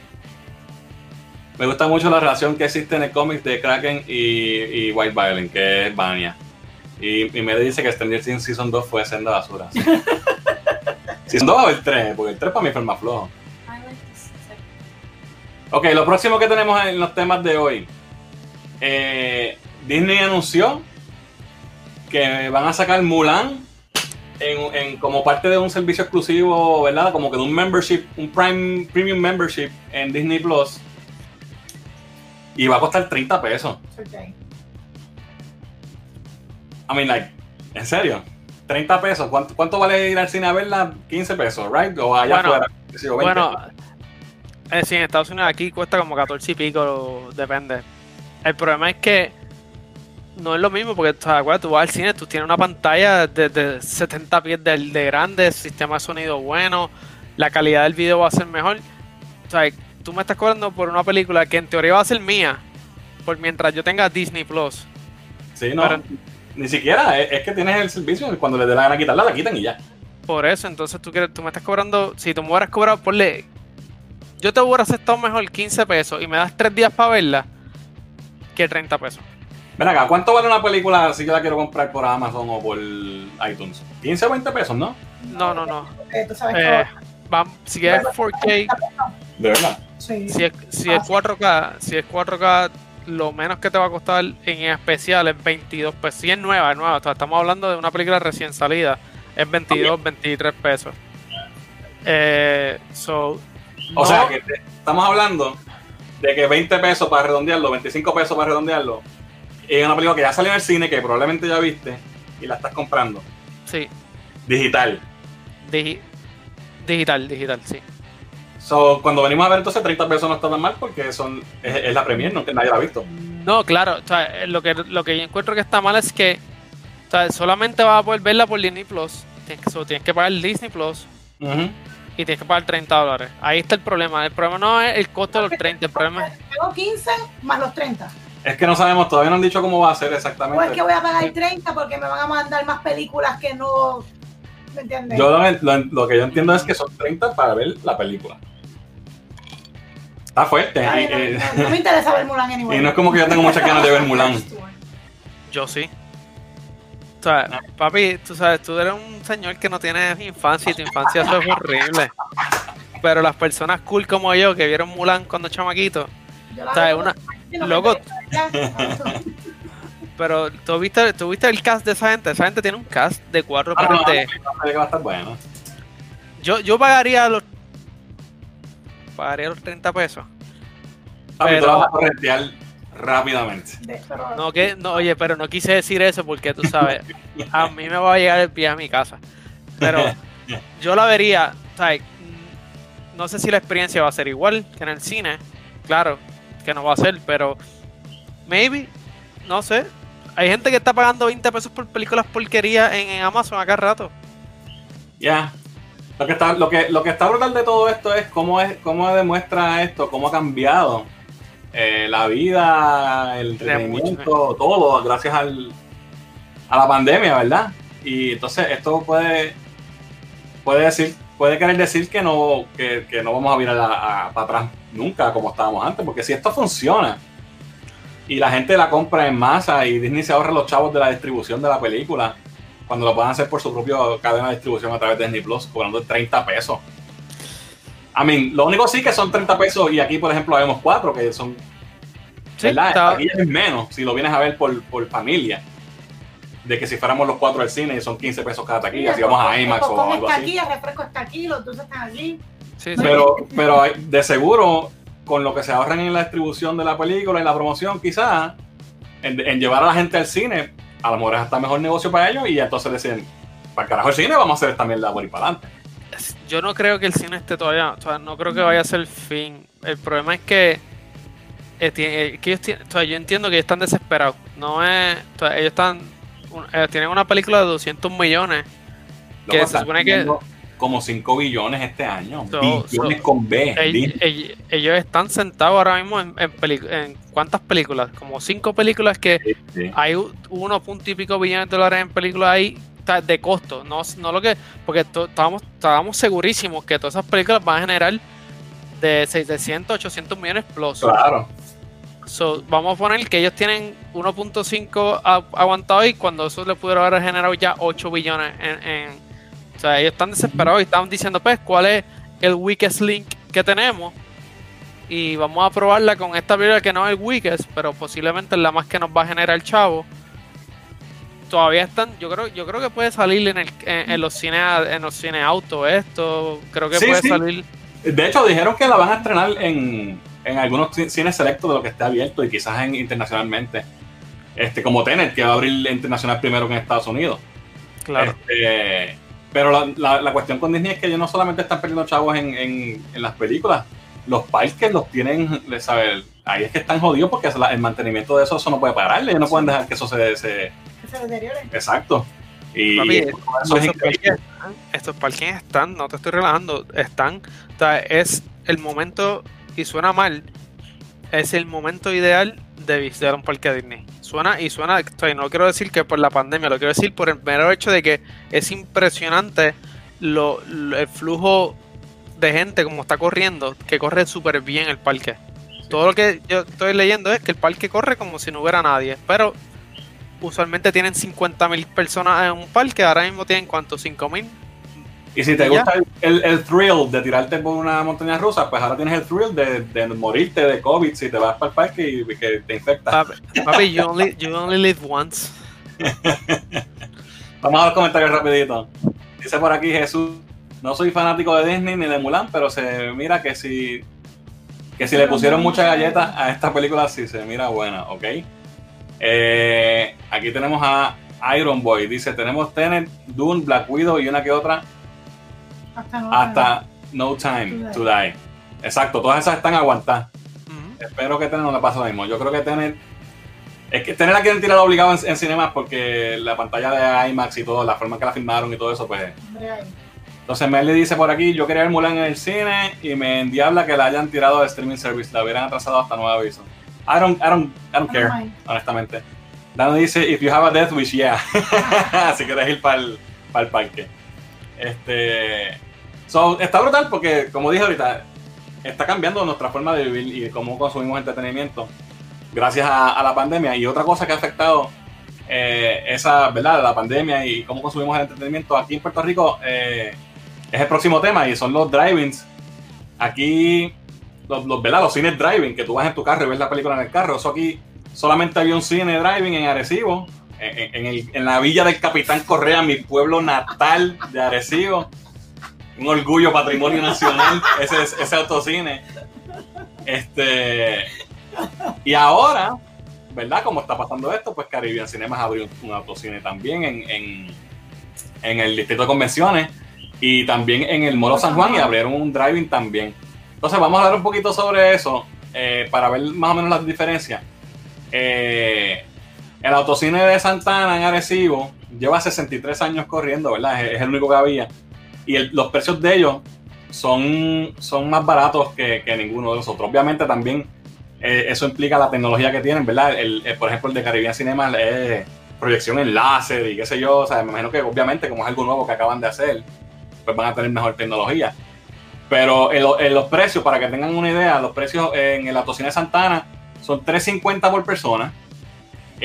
Me gusta mucho la relación que existe en el cómic de Kraken y, y White Violin, que es Vania. Y, y me dice que Stranger Things Season 2 fue senda basura. sí. ¿Season 2 o el 3? Porque el 3 para mí fue el más flojo. Ok, lo próximo que tenemos en los temas de hoy. Eh, Disney anunció que van a sacar Mulan en, en- como parte de un servicio exclusivo, ¿verdad? Como que de un membership, un Prime Premium Membership en Disney Plus. Y va a costar 30 pesos. I mean, like, ¿en serio? 30 pesos. ¿Cuánto, cuánto vale ir al cine a verla? 15 pesos, ¿right? O allá Bueno, afuera. 20. Bueno, eh, sí, en Estados Unidos aquí cuesta como 14 y pico, depende. El problema es que no es lo mismo, porque ¿te acuerdas? tú vas al cine, tú tienes una pantalla de, de 70 pies de, de grande, sistema de sonido bueno, la calidad del video va a ser mejor. O sea, tú me estás cobrando por una película que en teoría va a ser mía, por mientras yo tenga Disney Plus. sí, no. pero- Ni siquiera, es, es que tienes el servicio y cuando les dé la gana quitarla, la quitan y ya. Por eso, entonces tú, quieres, tú me estás cobrando, si tú me hubieras cobrado, ponle, yo te hubiera aceptado mejor 15 pesos y me das 3 días para verla que 30 pesos. Ven acá, ¿cuánto vale una película si yo la quiero comprar por Amazon o por iTunes? 15 o 20 pesos, ¿no? No, no, no. Eh, tú sabes Eh, si es 4K, De verdad. Sí. si es, si es 4K, si es 4K, lo menos que te va a costar en especial es 22 pesos. Si es nueva, es nueva. O sea, estamos hablando de una película recién salida. Es 22, 23 pesos. Eh, so, O no- sea que te- estamos hablando de que 20 pesos para redondearlo, 25 pesos para redondearlo, y es una película que ya salió en el cine, que probablemente ya viste, y la estás comprando. Sí, Digital. digi- digital, digital, sí. So, cuando venimos a ver entonces 30 pesos no está tan mal porque son, es, es la premier, no que nadie la ha visto. No, claro, o sea, eh, lo que, lo que yo encuentro que está mal es que o sea, solamente vas a poder verla por Disney Plus. Tienes que, so, tienes que pagar Disney Plus y tienes que pagar 30 dólares. Ahí está el problema. El problema no es el costo de los 30, el problema es... Tengo 15 más los 30. Es que no sabemos, todavía no han dicho cómo va a ser O es exactamente. que voy a pagar 30 porque me van a mandar más películas que no. ¿Me entiendes? Yo lo, lo- lo que yo entiendo es que son 30 para ver la película. Está fuerte. Ay, no, y- no, no me interesa ver Mulan anyway. y no es como que yo tengo muchas ganas de ver Mulan. Yo sí. O sea, papi, tú sabes, tú eres un señor que no tiene infancia y tu infancia eso es horrible. Pero las personas cool como yo que vieron Mulan cuando chamaquito, veo una, loco. pero tú viste, tú viste el cast de esa gente, esa gente tiene un cast de cuatro Ah, no, de... no, no, que va a estar bueno. Yo, yo pagaría los... Pagaría los 30 pesos. Papi, tú Pero- la vas a corretear rápidamente. No, que, no, oye, pero no quise decir eso porque tú sabes, a mí me va a llegar el pie a mi casa. Pero yo la vería, mm, no sé si la experiencia va a ser igual que en el cine, claro, que no va a ser, pero maybe, no sé, hay gente que está pagando 20 pesos por películas porquerías en, en Amazon acá rato. Ya. Lo que está, lo que, lo que está brutal de todo esto es cómo es, cómo demuestra esto, cómo ha cambiado eh, la vida, el entretenimiento, todo, gracias al, a la pandemia, ¿verdad? Y entonces esto puede, puede decir, puede querer decir que no, que, que no vamos a virar a- a- para atrás nunca como estábamos antes, porque si esto funciona y la gente la compra en masa y Disney se ahorra los chavos de la distribución de la película, cuando lo puedan hacer por su propia cadena de distribución a través de Disney Plus, cobrando 30 pesos. I mean, lo único sí que son 30 pesos y aquí, por ejemplo, vemos cuatro que son. Sí, ¿verdad? está- Aquí es menos si lo vienes a ver por, por familia. De que si fuéramos los cuatro al cine y son 15 pesos cada taquilla, si vamos a IMAX o algo está así. aquí, el refresco está aquí, los dulces están aquí. Sí, sí. Pero, pero de seguro, con lo que se ahorran en la distribución de la película y la promoción, quizás, en, en llevar a la gente al cine, a lo mejor es hasta mejor negocio para ellos y entonces deciden, para carajo el cine, vamos a hacer esta mierda por ir para adelante. Yo no creo que el cine esté todavía, o sea, no creo que vaya a ser el fin. El problema es que, eh, eh, que ellos tienen- o sea, yo entiendo que ellos están desesperados. No es, o sea, ellos están, un- eh, tienen una película de 200 millones. Que se supone que- como 5 billones este año. So- billones so- con B. Ellos están sentados ahora mismo en, en, en cuántas películas, como cinco películas que Sí. hay uno punto y pico billones de dólares en películas ahí de costo, no, no lo que, porque to- estábamos, estábamos segurísimos que todas esas películas van a generar de 600, 800 millones plus. Claro. So, vamos a poner que ellos tienen 1.5 a- aguantado y cuando eso le pudieron haber generado ya 8 billones en, sea, ellos están desesperados y están diciendo, pues, ¿cuál es el weakest link que tenemos? Y vamos a probarla con esta película que no es el weakest, pero posiblemente es la más que nos va a generar el chavo. Todavía están, yo creo, yo creo que puede salir en, el, en, en los cines en los cines auto esto, creo que Sí, puede sí. salir. De hecho, dijeron que la van a estrenar en, en algunos ci- cines selectos de lo que esté abierto y quizás en, internacionalmente. Este, como Tenet, que va a abrir internacional primero que en Estados Unidos. Claro. Este, pero la, la- la cuestión con Disney es que ellos no solamente están perdiendo chavos en, en- en las películas, los parques los tienen, ¿sabes? Ahí es que están jodidos porque es el mantenimiento de eso, eso no puede pararle, ellos no pueden dejar que eso se... se- deteriore. exacto. Y Papi, eso es estos increíble. parques están- estos parques están, no te estoy relajando, están, o sea, es el momento, y suena mal, es el momento ideal de visitar un parque Disney. Suena y suena, o sea, no quiero decir que por la pandemia, lo quiero decir por el mero hecho de que es impresionante lo, lo- el flujo de gente como está corriendo, que corre súper bien el parque. Todo lo que yo estoy leyendo es que el parque corre como si no hubiera nadie, pero usualmente tienen 50.000 personas en un parque, ahora mismo tienen cuánto, 5.000. Y si te gusta el, el- el thrill de tirarte por una montaña rusa, pues ahora tienes el thrill de, de morirte de COVID si te vas para el parque y que te infectas. Papi, papi, you, only, you only live once. Vamos a los comentarios rapidito. Dice por aquí Jesús, no soy fanático de Disney ni de Mulan, pero se mira que si que si le pusieron muchas galletas a esta película sí se mira buena, ¿ok? Eh, aquí tenemos a Iron Boy, dice, tenemos Tenet, Dune, Black Widow y una que otra Hasta no. hasta No Time to Die. Exacto, todas esas están aguantadas. Ujú. Espero que Tenet no le pase lo mismo. Yo creo que Tenet. Es que Tenet la quieren tirar obligado en, en cinemas porque la pantalla de IMAX y todo, la forma en que la filmaron y todo eso, pues. Entonces Melly dice por aquí: Yo quería ver Mulan en el cine y me endiabla que la hayan tirado de streaming service. La hubieran atrasado hasta nuevo aviso. I don't, I don't, I don't I care, mind. honestamente. Dano dice: If you have a death wish, yeah. si quieres ir para el, parque. Este. Está brutal porque, como dije ahorita, está cambiando nuestra forma de vivir y cómo consumimos entretenimiento gracias a, la pandemia. Y otra cosa que ha afectado eh, esa, ¿verdad? La pandemia y cómo consumimos el entretenimiento aquí en Puerto Rico eh, es el próximo tema y son los drive-ins. Aquí, los, los, ¿verdad? los cines driving, que tú vas en tu carro y ves la película en el carro. Eso aquí solamente había un cine driving en Arecibo, en, el- en la villa del Capitán Correa, mi pueblo natal de Arecibo. Un orgullo patrimonio nacional, ese, ese autocine. Este. Y ahora, ¿verdad? Como está pasando esto, pues Caribbean Cinemas abrió un autocine también en, en, en el distrito de convenciones y también en el Molo San Juan y abrieron un driving también. Entonces vamos a hablar un poquito sobre eso eh, para ver más o menos las diferencias. Eh, El autocine de Santana en Arecibo lleva 63 años corriendo, ¿verdad? Es, el único que había. Y los precios de ellos son, son más baratos que, que ninguno de los otros. Obviamente también eh, eso implica la tecnología que tienen, ¿verdad? El, el- por ejemplo, el de Caribbean Cinema es proyección en láser y qué sé yo. O sea, me imagino que obviamente como es algo nuevo que acaban de hacer, pues van a tener mejor tecnología. Pero en, lo- en los precios, para que tengan una idea, los precios en el autocine Santana son 3.50 por persona.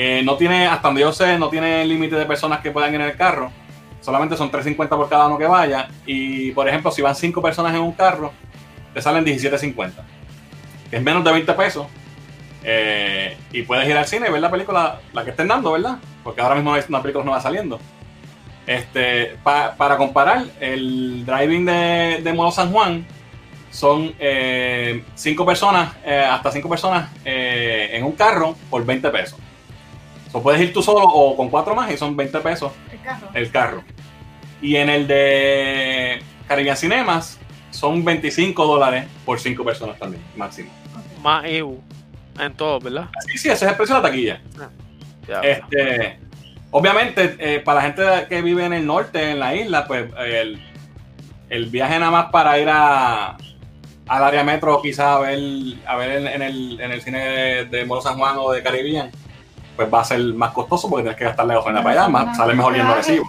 Eh, no tiene, hasta donde yo sé, no tiene límite de personas que puedan ir en el carro. Solamente son 3.50 por cada uno que vaya. Y, por ejemplo, si van 5 personas en un carro, te salen 17.50. Que es menos de 20 pesos. Eh, y puedes ir al cine y ver la película, la que estén dando, ¿verdad? Porque ahora mismo una película nueva saliendo. Este, pa- para comparar, el driving de, de San Juan son 5 personas, eh, hasta 5 personas eh, en un carro por 20 pesos. O puedes ir tú solo o con cuatro más y son 20 pesos El carro. el carro. Y en el de Caribbean Cinemas son 25 dólares por 5 personas también, máximo. Más EU en todo, ¿verdad? Sí, sí, ese es el precio de la taquilla. Ya, Este, obviamente, eh, para la gente que vive en el norte, en la isla, pues el, el viaje nada más para ir a, al área metro, quizás a ver, a ver en, en el, en el cine de, de Moro San Juan o de Caribbean, pues va a ser más costoso porque tienes que gastarle gasolina para allá, más, sale mejor yendo a Peaje.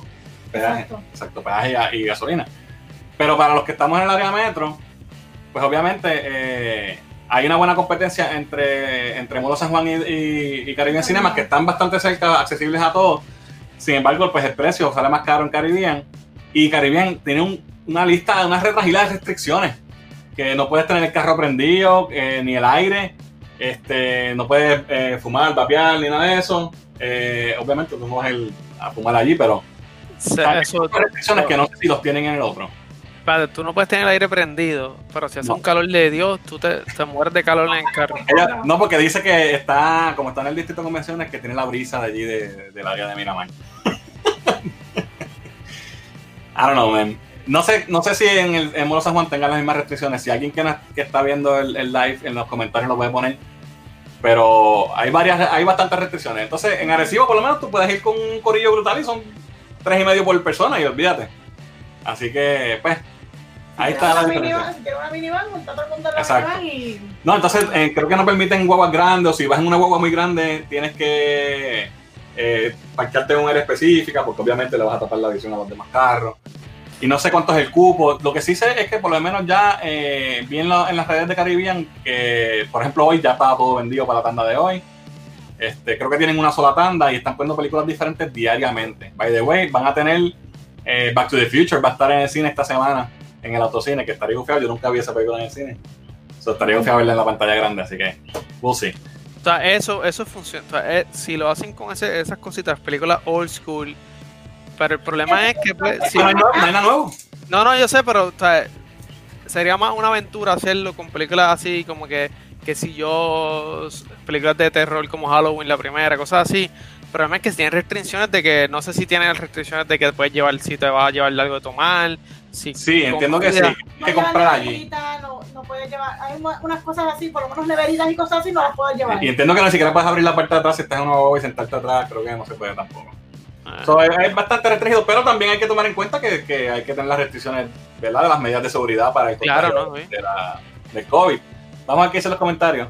Exacto. exacto, peaje y, y gasolina. Pero para los que estamos en el área metro, pues obviamente eh, hay una buena competencia entre, entre Molo San Juan y, y, y Caribbean Cinemas que están bastante cerca, accesibles a todos. Sin embargo, pues el precio sale más caro en Caribbean. Y Caribbean tiene un- una lista, una retragila de restricciones. Que no puedes tener el carro prendido, eh, ni el aire. Este, no puedes eh, fumar, vapear, ni nada de eso. Eh, obviamente tú no vas a ir a fumar allí, pero Se- hay eso, restricciones que no sé si los tienen en el otro. espérate, tú no puedes tener el aire prendido, pero si hace No. un calor de Dios, tú te, te mueres de calor en el carro. Ella- no, porque dice que está, como está en el distrito de convenciones, que tiene la brisa de allí de- del área de Miramar. I don't know, man. No sé, no sé si en el en Molo San Juan tengan las mismas restricciones. Si alguien que, no- que está viendo el, el live en los comentarios lo puede poner. Pero hay varias, hay bastantes restricciones. Entonces, en Arecibo, por lo menos, tú puedes ir con un corillo brutal y son tres y medio por persona y olvídate. Así que, pues, ahí está la diferencia. una si minivan, la Exacto. y No, entonces eh, creo que no permiten guaguas grandes o si vas en una guagua muy grande tienes que eh, parquearte en un área específica porque obviamente le vas a tapar la visión a los demás carros. Y no sé cuánto es el cupo. Lo que sí sé es que por lo menos ya eh, vi en, la- en las redes de Caribbean que, por ejemplo, hoy ya estaba todo vendido para la tanda de hoy. Este, creo que tienen una sola tanda y están poniendo películas diferentes diariamente. By the way, van a tener eh, Back to the Future, va a estar en el cine esta semana, en el autocine, que estaría bufiado. Yo nunca vi esa película en el cine. So, estaría bufiado verla en la pantalla grande, así que we'll see. O sea, eso, eso funciona. Eh, si lo hacen con ese- esas cositas, películas old school. Pero el problema es que, pues, si- no, hay no hay nada nuevo. no, no, yo sé, pero o sea, sería más una aventura hacerlo con películas así, como que, que si yo, películas de terror como Halloween, la primera, cosas así. El problema es que tienen restricciones de que, no sé si tienen restricciones de que puedes llevar, si te vas a llevar algo de tomar. Si Sí, entiendo que sí. Hay que comprar allí. No, no puedes llevar. Hay una- unas cosas así, por lo menos neveritas y cosas así, no las puedes llevar. Y entiendo que ni siquiera puedes abrir la puerta de atrás si estás en una guagua y sentarte atrás. Creo que no se puede tampoco. Ah. So, es, es bastante restringido, pero también hay que tomar en cuenta que, que hay que tener las restricciones ¿verdad? de las medidas de seguridad para el Claro, ¿no? Sí. de la, del COVID. Vamos a ver qué dicen los comentarios.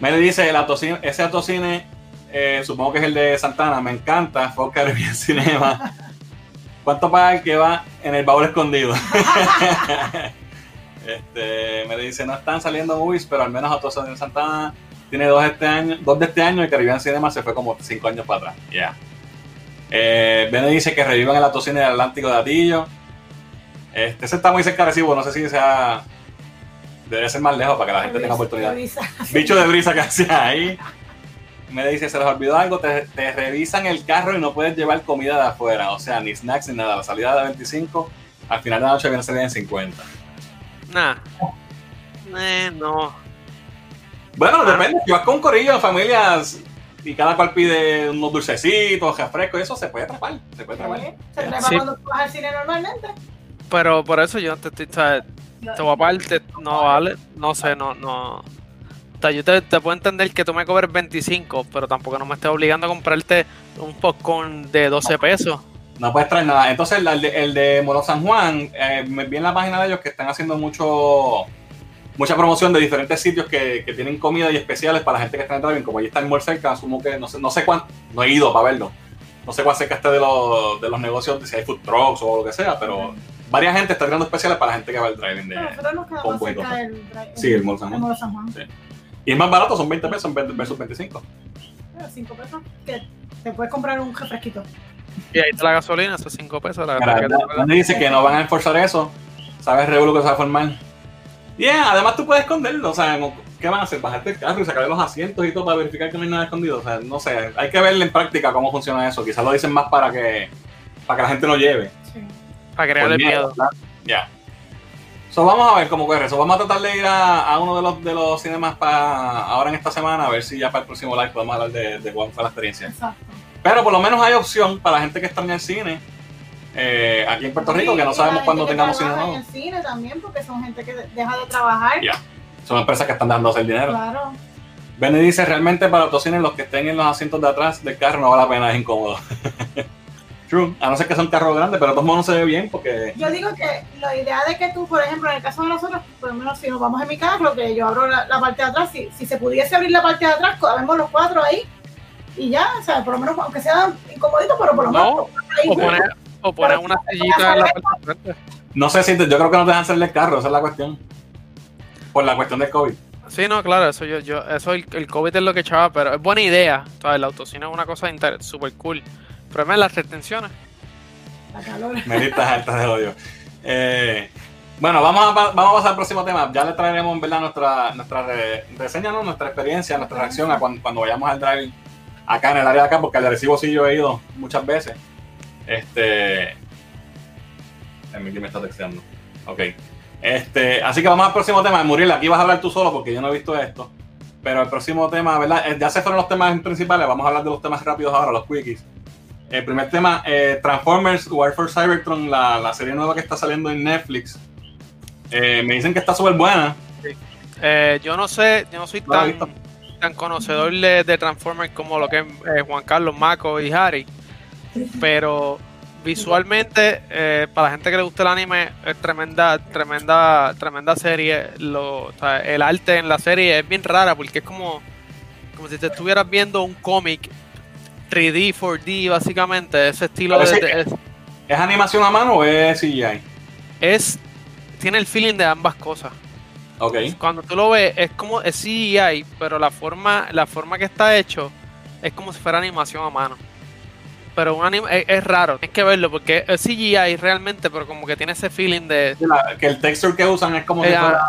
Meli dice, el autocine, ese autocine, eh, supongo que es el de Santana, me encanta, fue Caribbean Cinema. ¿Cuánto paga el que va en el baúl escondido? este, me dice, no están saliendo movies, pero al menos Autocine Santana tiene dos este año, dos de este año y Caribbean Cinema se fue como cinco años para atrás. Ya. Eh, Bene dice que revivan el autocine del Atlántico de Atillo. Este, ese está muy cerca de Recibo, no sé si sea. Debería ser más lejos para que la gente tenga oportunidad. Bicho de brisa que hacía ahí. Me dice, se les olvidó algo, te, te revisan el carro y no puedes llevar comida de afuera. O sea, ni snacks ni nada. La salida de 25, al final de la noche viene a salir en 50. Nah. Eh, no. Bueno, Ah. depende. Si vas con corillo familias y cada cual pide unos dulcecitos, refrescos, eso se puede atrapar. Se puede atrapar. Se Sí. cuando tú vas al cine normalmente. Pero por eso yo te estoy. o sea, te voy a parte, no vale. No sé, no, no. sea, yo te, te puedo entender que tú me cobres 25, pero tampoco no me estés obligando a comprarte un popcorn de 12 pesos. No puedes traer nada. Entonces, el de, el de Molo San Juan, eh, me vi en la página de ellos que están haciendo mucho mucha promoción de diferentes sitios que, que tienen comida y especiales para la gente que está en driving. Como ahí está el muy cerca, asumo que no sé, no sé cuánto, no he ido para verlo. No sé cuán cerca esté de los, de los negocios, si hay food trucks o lo que sea, pero varias gente está tirando especiales para la gente que va al driving de del drive- Sí, el Mall San Juan. Mall San Juan. Sí. Y es más barato, son 20 pesos versus 25. Pero 5 pesos que te puedes comprar un refresquito. Y ahí está la gasolina, esos 5 pesos. La Mira, dice que no van a enforzar eso. ¿Sabes Revuelo que se va a formar? Bien, además tú puedes esconderlo. O sea, ¿qué van a hacer? Bajarte el carro y sacarle los asientos y todo para verificar que no hay nada escondido. O sea, no sé. Hay que verle en práctica cómo funciona eso. Quizás lo dicen más para que, para que la gente lo lleve. Sí. Para crearle Por miedo. ¿verdad? Ya. So, vamos a ver cómo corre eso. Vamos a tratar de ir a, a uno de los, de los cinemas para ahora en esta semana, a ver si ya para el próximo live podemos hablar de, de cuál fue la experiencia. Exacto. Pero por lo menos hay opción para la gente que está en el cine eh, aquí en Puerto Rico, que no sabemos cuándo tengamos cine trabaja nuevo. En el cine también, porque son gente que de- deja de trabajar. Ya. Son empresas que están dando hacer dinero. Claro. Benny dice, realmente para autocines los que estén en los asientos de atrás del carro no vale la pena, es incómodo. True, a no ser que sea un carro grande, pero de todos modos no se ve bien porque... Yo digo que la idea de que tú, por ejemplo, en el caso de nosotros, por lo menos si nos vamos en mi carro, que yo abro la, la parte de atrás, si, si se pudiese abrir la parte de atrás, cabemos los cuatro ahí y ya, o sea, por lo menos, aunque sea incomodito, pero por lo menos No, ahí. o poner, o poner una sillita en la parte de frente. No sé si, te- yo creo que no te dejan salir del carro, esa es la cuestión. Por la cuestión del COVID. Sí, no, claro, eso yo, yo, eso el, el COVID es lo que echaba, pero es buena idea. O sea, el autocine es una cosa super cool. El problema es las retenciones. La calor. Meditas altas de odio. Eh, bueno, vamos a, vamos a pasar al próximo tema. Ya le traeremos en verdad nuestra, nuestra re- reseña, ¿no? nuestra experiencia, nuestra reacción a cuando, cuando vayamos al driving acá en el área de acá, porque al de Recibo sí yo he ido muchas veces. Este. Emily me está texteando. Ok. Este, así que vamos al próximo tema. Muriel, aquí vas a hablar tú solo porque yo no he visto esto. Pero el próximo tema, ¿verdad? Eh, Ya se fueron los temas principales. Vamos a hablar de los temas rápidos ahora, los quickies. El primer tema, eh, Transformers War for Cybertron, la, la serie nueva que está saliendo en Netflix. Eh, me dicen que está súper buena. Eh, yo no sé, yo no soy tan, tan conocedor de, de Transformers como lo que es Juan Carlos, Mako y Harry. Pero visualmente, eh, para la gente que le gusta el anime, es tremenda, tremenda, tremenda serie. Lo, o sea, el arte en la serie es bien rara porque es como, como si te estuvieras viendo un cómic 3D, 4D, básicamente. Ese estilo de, es, ¿Es animación a mano o es CGI? es- tiene el feeling de ambas cosas. Ok. Cuando tú lo ves, es como es CGI, pero la forma, la forma que está hecho es como si fuera animación a mano. Pero un anim- es, es raro, tienes que verlo porque es CGI realmente, pero como que tiene ese feeling de La- que el texture que usan es como si Eh, fuera.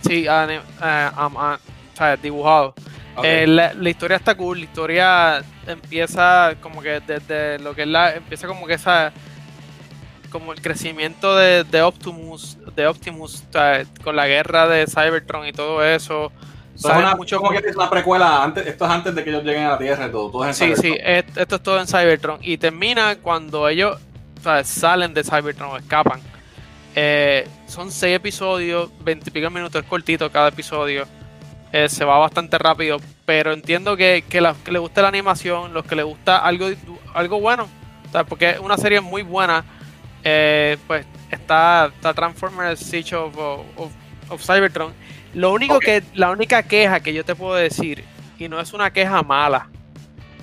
sí, ani- eh, ah, sea, dibujado. Eh, la, la historia está cool, la historia empieza como que desde lo que es la empieza como que esa como el crecimiento de, de Optimus, de Optimus con la guerra de Cybertron y todo eso. Es Sale una, mucho como que es una precuela, antes, esto es antes de que ellos lleguen a la Tierra y todo. todo es en Sí, sí, Cybertron. et- esto es todo en Cybertron. Y termina cuando ellos salen de Cybertron o escapan. Eh, son seis episodios, veintipico minutos, es cortito cada episodio. Eh, se va bastante rápido, pero entiendo que, que, la- que le gusta la animación, los que le gusta algo, algo bueno, porque es una serie muy buena. eh, pues está, está Transformers Siege of, of, of Cybertron. Lo único que, la única queja que yo te puedo decir, y no es una queja mala,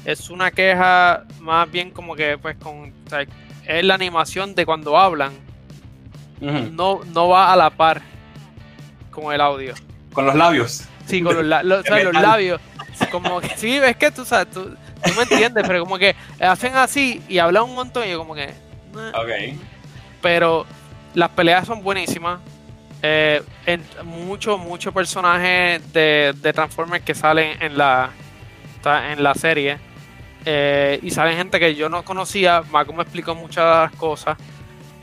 es una queja más bien como que pues con o sea, es la animación de cuando hablan no no va a la par con el audio Con los labios. sí con los, la- los- o sea, los labios como que sí es que tú sabes tú, tú me entiendes pero como que hacen así y hablan un montón y yo como que eh. Ok. pero las peleas son buenísimas eh, en muchos muchos personajes de, de Transformers que salen en la en la serie eh, y salen gente que yo no conocía Marco me explicó muchas cosas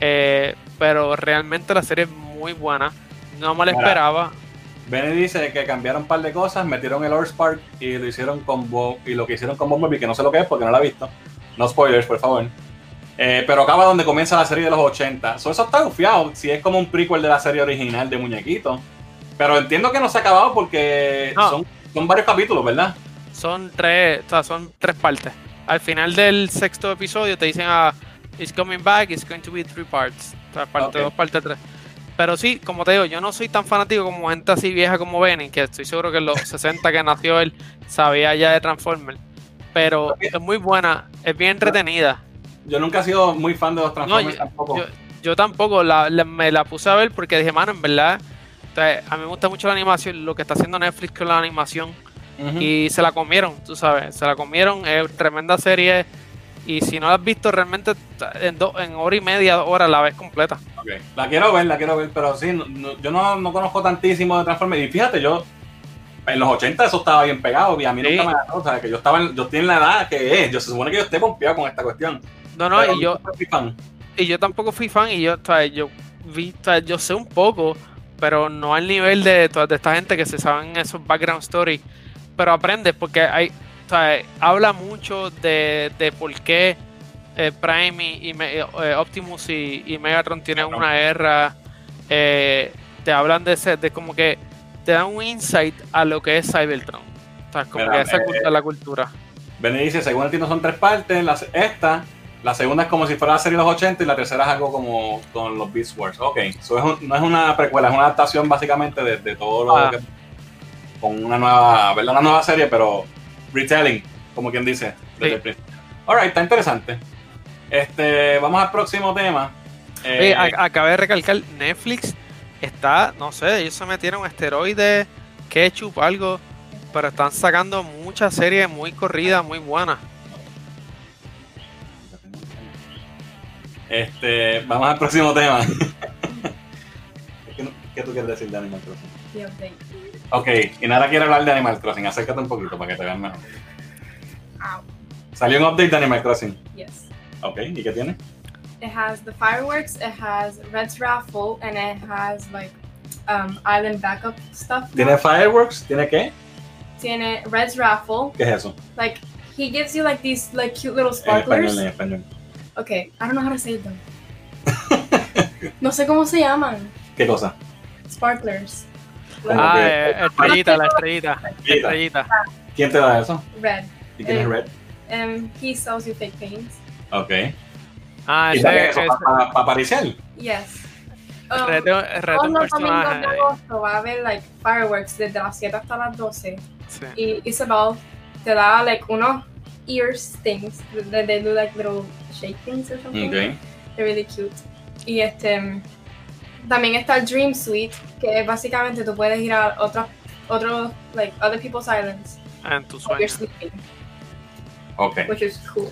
eh, pero realmente la serie es muy buena no me la Mira. esperaba Benny dice que cambiaron un par de cosas, metieron el Spark y lo hicieron con Bo y lo que hicieron con Bumblebee, que no sé lo que es porque no la he visto. No spoilers, por favor. Eh, pero acaba donde comienza la serie de los 80. So, eso está gufiado, si es como un prequel de la serie original de Muñequito. Pero entiendo que no se ha acabado porque No. son son varios capítulos, ¿verdad? Son tres, o sea, son tres partes. Al final del sexto episodio te dicen, ah, it's coming back, it's going to be three parts. O sea, parte Ok. 2, parte 3. Pero sí, como te digo, yo no soy tan fanático como gente así vieja como Benny, que estoy seguro que en los 60 que nació él sabía ya de Transformers. Pero es muy buena, es bien entretenida. Yo nunca he sido muy fan de los No, Transformers yo, tampoco. yo- yo tampoco la, la- me la puse a ver porque dije, mano, en verdad, sea, a mí me gusta mucho la animación, lo que está haciendo Netflix con la animación. Y se la comieron, tú sabes, se la comieron, es tremenda serie. Y si no la has visto, realmente en, do- en hora y media, dos horas la ves completa. Ok. La quiero ver, la quiero ver, pero sí, no- no- yo no, no conozco tantísimo de Transformers. Y fíjate, yo en los 80 eso estaba bien pegado y a mí Sí. nunca me agarró. O sea, que yo estaba en, yo estoy en la edad que es. Yo se supone que yo esté pompeado con esta cuestión. No, no, Pero y yo, nunca fui fan. y yo tampoco fui fan y yo, o sea, yo vi, o sea, yo sé un poco, pero no al nivel de, de esta gente que se saben esos background stories. Pero aprendes porque hay, o sea, habla mucho de, de por qué eh, Prime y, eh, Optimus y, y Megatron tienen una guerra. eh, te hablan de ese, de como que te dan un insight a lo que es Cybertron. O sea, como Mira, que esa cultura, la cultura. Benny dice, según entiendo son tres partes. Esta, la segunda es como si fuera la serie de los 80 y la tercera es algo como con los Beast Wars. Ok, eso es un- no es una precuela, es una adaptación básicamente de, de todo lo Ah. que... Con una nueva, ¿verdad? Una nueva serie, pero retelling, como quien dice. desde Sí. el principio. Alright, está interesante. Este, vamos al próximo tema. Eh, Oye, acabé de recalcar, Netflix está, no sé, ellos se metieron esteroides, ketchup, algo, pero están sacando muchas series muy corridas, muy buenas. Este, vamos al próximo tema. ¿Qué, qué tú quieres decir de Animal Crossing? Update. Ok, y nada quiere hablar de Animal Crossing. Acércate un poquito para que te vean mejor. Ow. Salió un update de Animal Crossing. Yes. Ok, ¿y qué tiene? It has the fireworks, it has Red's Raffle, and it has like um, island backup stuff. ¿Tiene fireworks? ¿Tiene qué? Tiene Red's Raffle. ¿Qué es eso? Like he gives you like these like cute little En español, sparklers. en español. Okay, I don't know how to say them. no sé cómo se llaman. ¿Qué cosa? Sparklers. ¿Cómo Ah, que? eh, estrellita, la estrellita, Estrellita. estrellita. ¿Quién te da eso? Red. ¿Y quién es Eh. Red? Um, he sells you fake paints. Ok. Ah, ¿Y ese sale es eso para aparecer? Yes. Um, reto todos un personaje. de agosto va a haber like fireworks desde las 7 hasta las 12 Sí. y Isabel te da like unos ear stings they, they do like little shake things or something Ok. they're really cute y este también está el Dream Suite que es básicamente tú puedes ir a otros otros like other people's islands En tu you're sueño. sleeping Ok. which is cool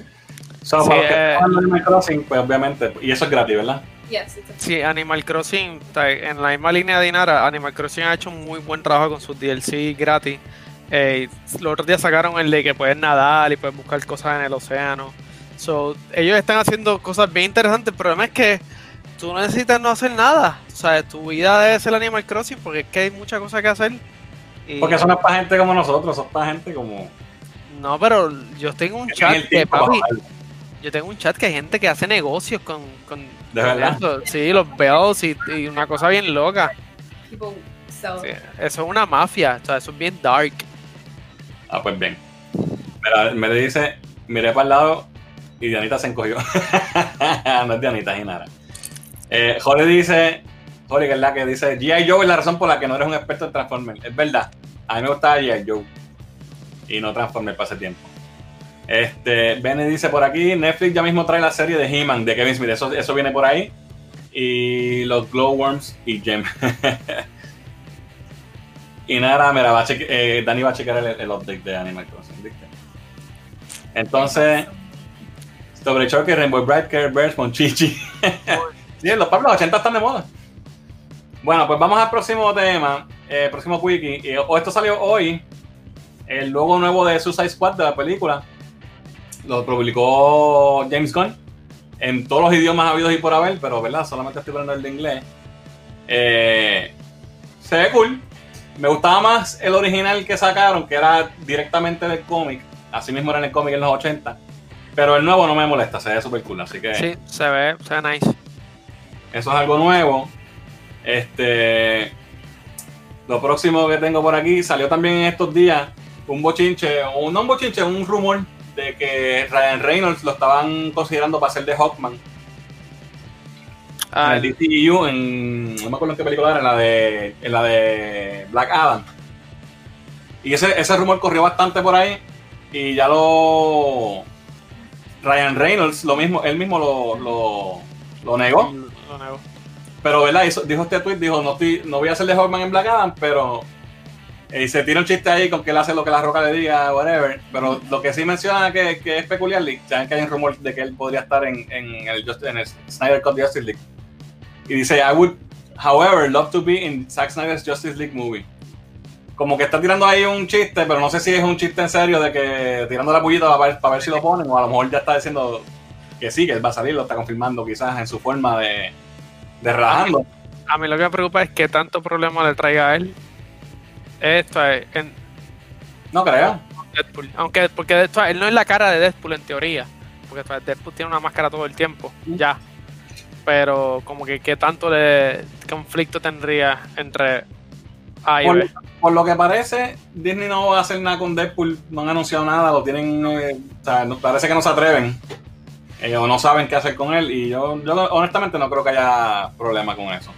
So, Sí, para los que eh. Animal Crossing, pues obviamente, y eso es gratis, ¿verdad? yes it's Sí, Animal Crossing, en la misma línea de Inara, Animal Crossing ha hecho un muy buen trabajo con sus DLC gratis. Eh, los otros días sacaron el de que puedes nadar y puedes buscar cosas en el océano. So, ellos están haciendo cosas bien interesantes. El problema es que tú no necesitas no hacer nada. O sea, tu vida debe ser Animal Crossing porque es que hay muchas cosas que hacer. Y- Porque eso no es para gente como nosotros, eso es para gente como... No, pero yo tengo un chat que, papi, yo tengo un chat que hay gente que hace negocios con, con, ¿De con verdad? eso. Sí, los bells y, y una cosa bien loca. Sí, eso es una mafia, o sea, eso es bien dark. Ah, pues bien. Mira, me dice, miré para el lado y Dianita se encogió. no es Dianita, es Inara. Eh, Jorge dice, Jorge, que es la que dice, G.I. Joe es la razón por la que no eres un experto en Transformers. Es verdad, a mí me gustaba G.I. Joe y no Transformers para ese tiempo. Este, Benny dice por aquí, Netflix ya mismo trae la serie de He-Man de Kevin Smith, eso, eso viene por ahí. Y los Glowworms y Gem. y nada, mira, va a eh, Dani va a checar el, el update de Animal Crossing. Entonces, sobre Chucky, Rainbow Bright, Care Bears, Monchichi. sí, los Pablos 80 están de moda. Bueno, pues vamos al próximo tema, eh, próximo quickie. Y, o esto salió hoy, el logo nuevo de Suicide Squad de la película. Lo publicó James Gunn en todos los idiomas habidos y por haber, pero verdad, solamente estoy hablando el de inglés. Eh, se ve cool. Me gustaba más el original que sacaron, que era directamente del cómic. Así mismo era en el cómic en los 80. Pero el nuevo no me molesta, se ve super cool. Así que Sí, se ve, se ve nice. eso es algo nuevo. Este. lo próximo que tengo por aquí salió también en estos días un bochinche, o no un bochinche, un rumor de que Ryan Reynolds lo estaban considerando para ser de Hawkman. Ah, en el DCU, en. No me acuerdo en qué película era, en la de. En la de Black Adam. Y ese, ese rumor corrió bastante por ahí. Y ya lo. Ryan Reynolds, lo mismo, él mismo lo, lo, lo negó. lo. Pero, ¿verdad? Hizo- dijo este tweet, dijo, no, estoy- no voy a de Hawkman en Black Adam, pero... Y se tira un chiste ahí con que él hace lo que la roca le diga, whatever. Pero lo que sí menciona que, que es peculiar, saben que hay un rumor de que él podría estar en, en, el, Just- en el Snyder Cut Justice League. Y dice, I would, however, love to be in Zack Snyder's Justice League movie. Como que está tirando ahí un chiste, pero no sé si es un chiste en serio de que tirando la pullita para ver, para ver si lo ponen, o a lo mejor ya está diciendo que sí, que él va a salir, lo está confirmando quizás en su forma de, de relajando. A mí lo que me preocupa es que tanto problema le traiga a él. Esto es en No creo. Deadpool. Aunque, porque esto- él no es la cara de Deadpool en teoría. Porque esto Deadpool tiene una máscara todo el tiempo. Ya. Pero como que qué tanto de conflicto tendría entre Por, lo que parece, Disney no va a hacer nada con Deadpool, no han anunciado nada, lo tienen, eh, o sea, parece que no se atreven eh, o no saben qué hacer con él y yo, yo honestamente no creo que haya problema con eso.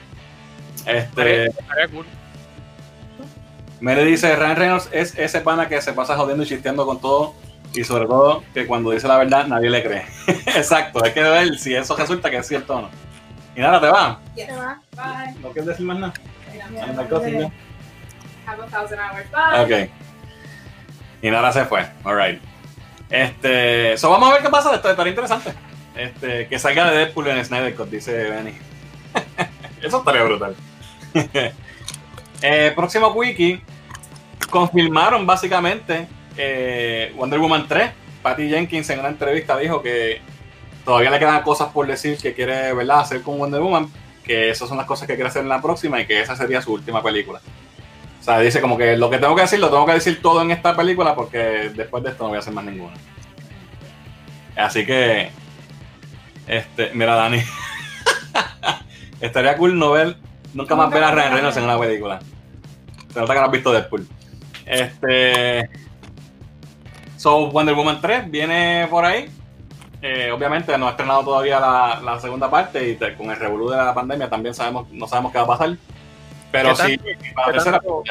Este, Estaría cool. Mere dice, Ryan Reynolds es ese pana que se pasa jodiendo y chisteando con todo y sobre todo que cuando dice la verdad nadie le cree. Exacto, hay que ver si eso resulta que es cierto o no. Y nada, te va. Se va. Bye. ¿No quieres decir más nada? Have. Y nada se fue. Alright. Este. So vamos a ver qué pasa. Esto estaría interesante. Este, que salga de Deadpool en Snyder Cut, dice Benny. Eso estaría brutal. Eh, próximo wiki. Confirmaron básicamente eh, Wonder Woman 3. Patty Jenkins en una entrevista dijo que todavía le quedan cosas por decir que quiere ¿verdad? hacer con Wonder Woman. Que esas son las cosas que quiere hacer en la próxima y que esa sería su última película. O sea, dice como que lo que tengo que decir, lo tengo que decir todo en esta película porque después de esto no voy a hacer más ninguna. Así que, este, mira Dani, estaría cool no ver, nunca más ver a Ryan Reynolds en una película. Se nota que no has visto Deadpool. Este, so Wonder Woman 3 viene por ahí. Eh, obviamente no ha estrenado todavía la, segunda parte y con el revolú de la pandemia también sabemos, no sabemos qué va a pasar. Pero ¿Qué sí, para qué tanto-.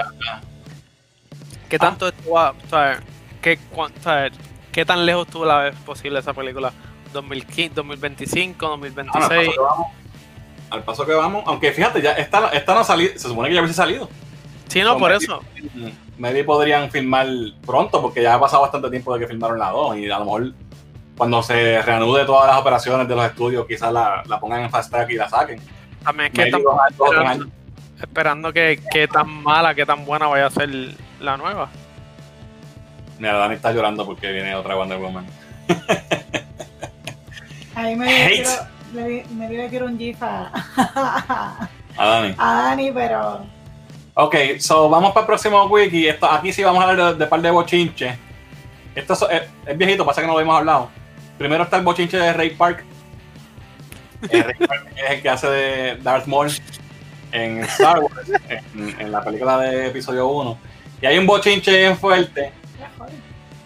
¿Qué tanto estuvo, a- o sea, qué, cuán- o sea, qué tan lejos tuvo la vez posible esa película? 2015, 2025, Ah, no, al 2026. paso que vamos, al paso que vamos, aunque fíjate, ya esta, esta no ha salido, se supone que ya hubiese salido. Sí, no, por maybe- eso. Maybe podrían filmar pronto, porque ya ha pasado bastante tiempo de que filmaron la 2 y a lo mejor cuando se reanude todas las operaciones de los estudios, quizás la, la pongan en fast track y la saquen. También es que Esperando, que, que tan mala, que tan buena vaya a ser la nueva. Mira, Dani está llorando porque viene otra Wonder Woman. Ahí me Hate. quiero, le, me dio quiero un gif a, A Dani. a Dani, pero Ok, so vamos para el próximo wiki. Esto, aquí sí vamos a hablar de, de par de bochinches. Esto es, es- es viejito, pasa que no lo hemos hablado. Primero está el bochinche de Ray Park. Eh, Ray Park es el que hace de Darth Maul en Star Wars, en, la película de episodio 1. Y hay un bochinche bien fuerte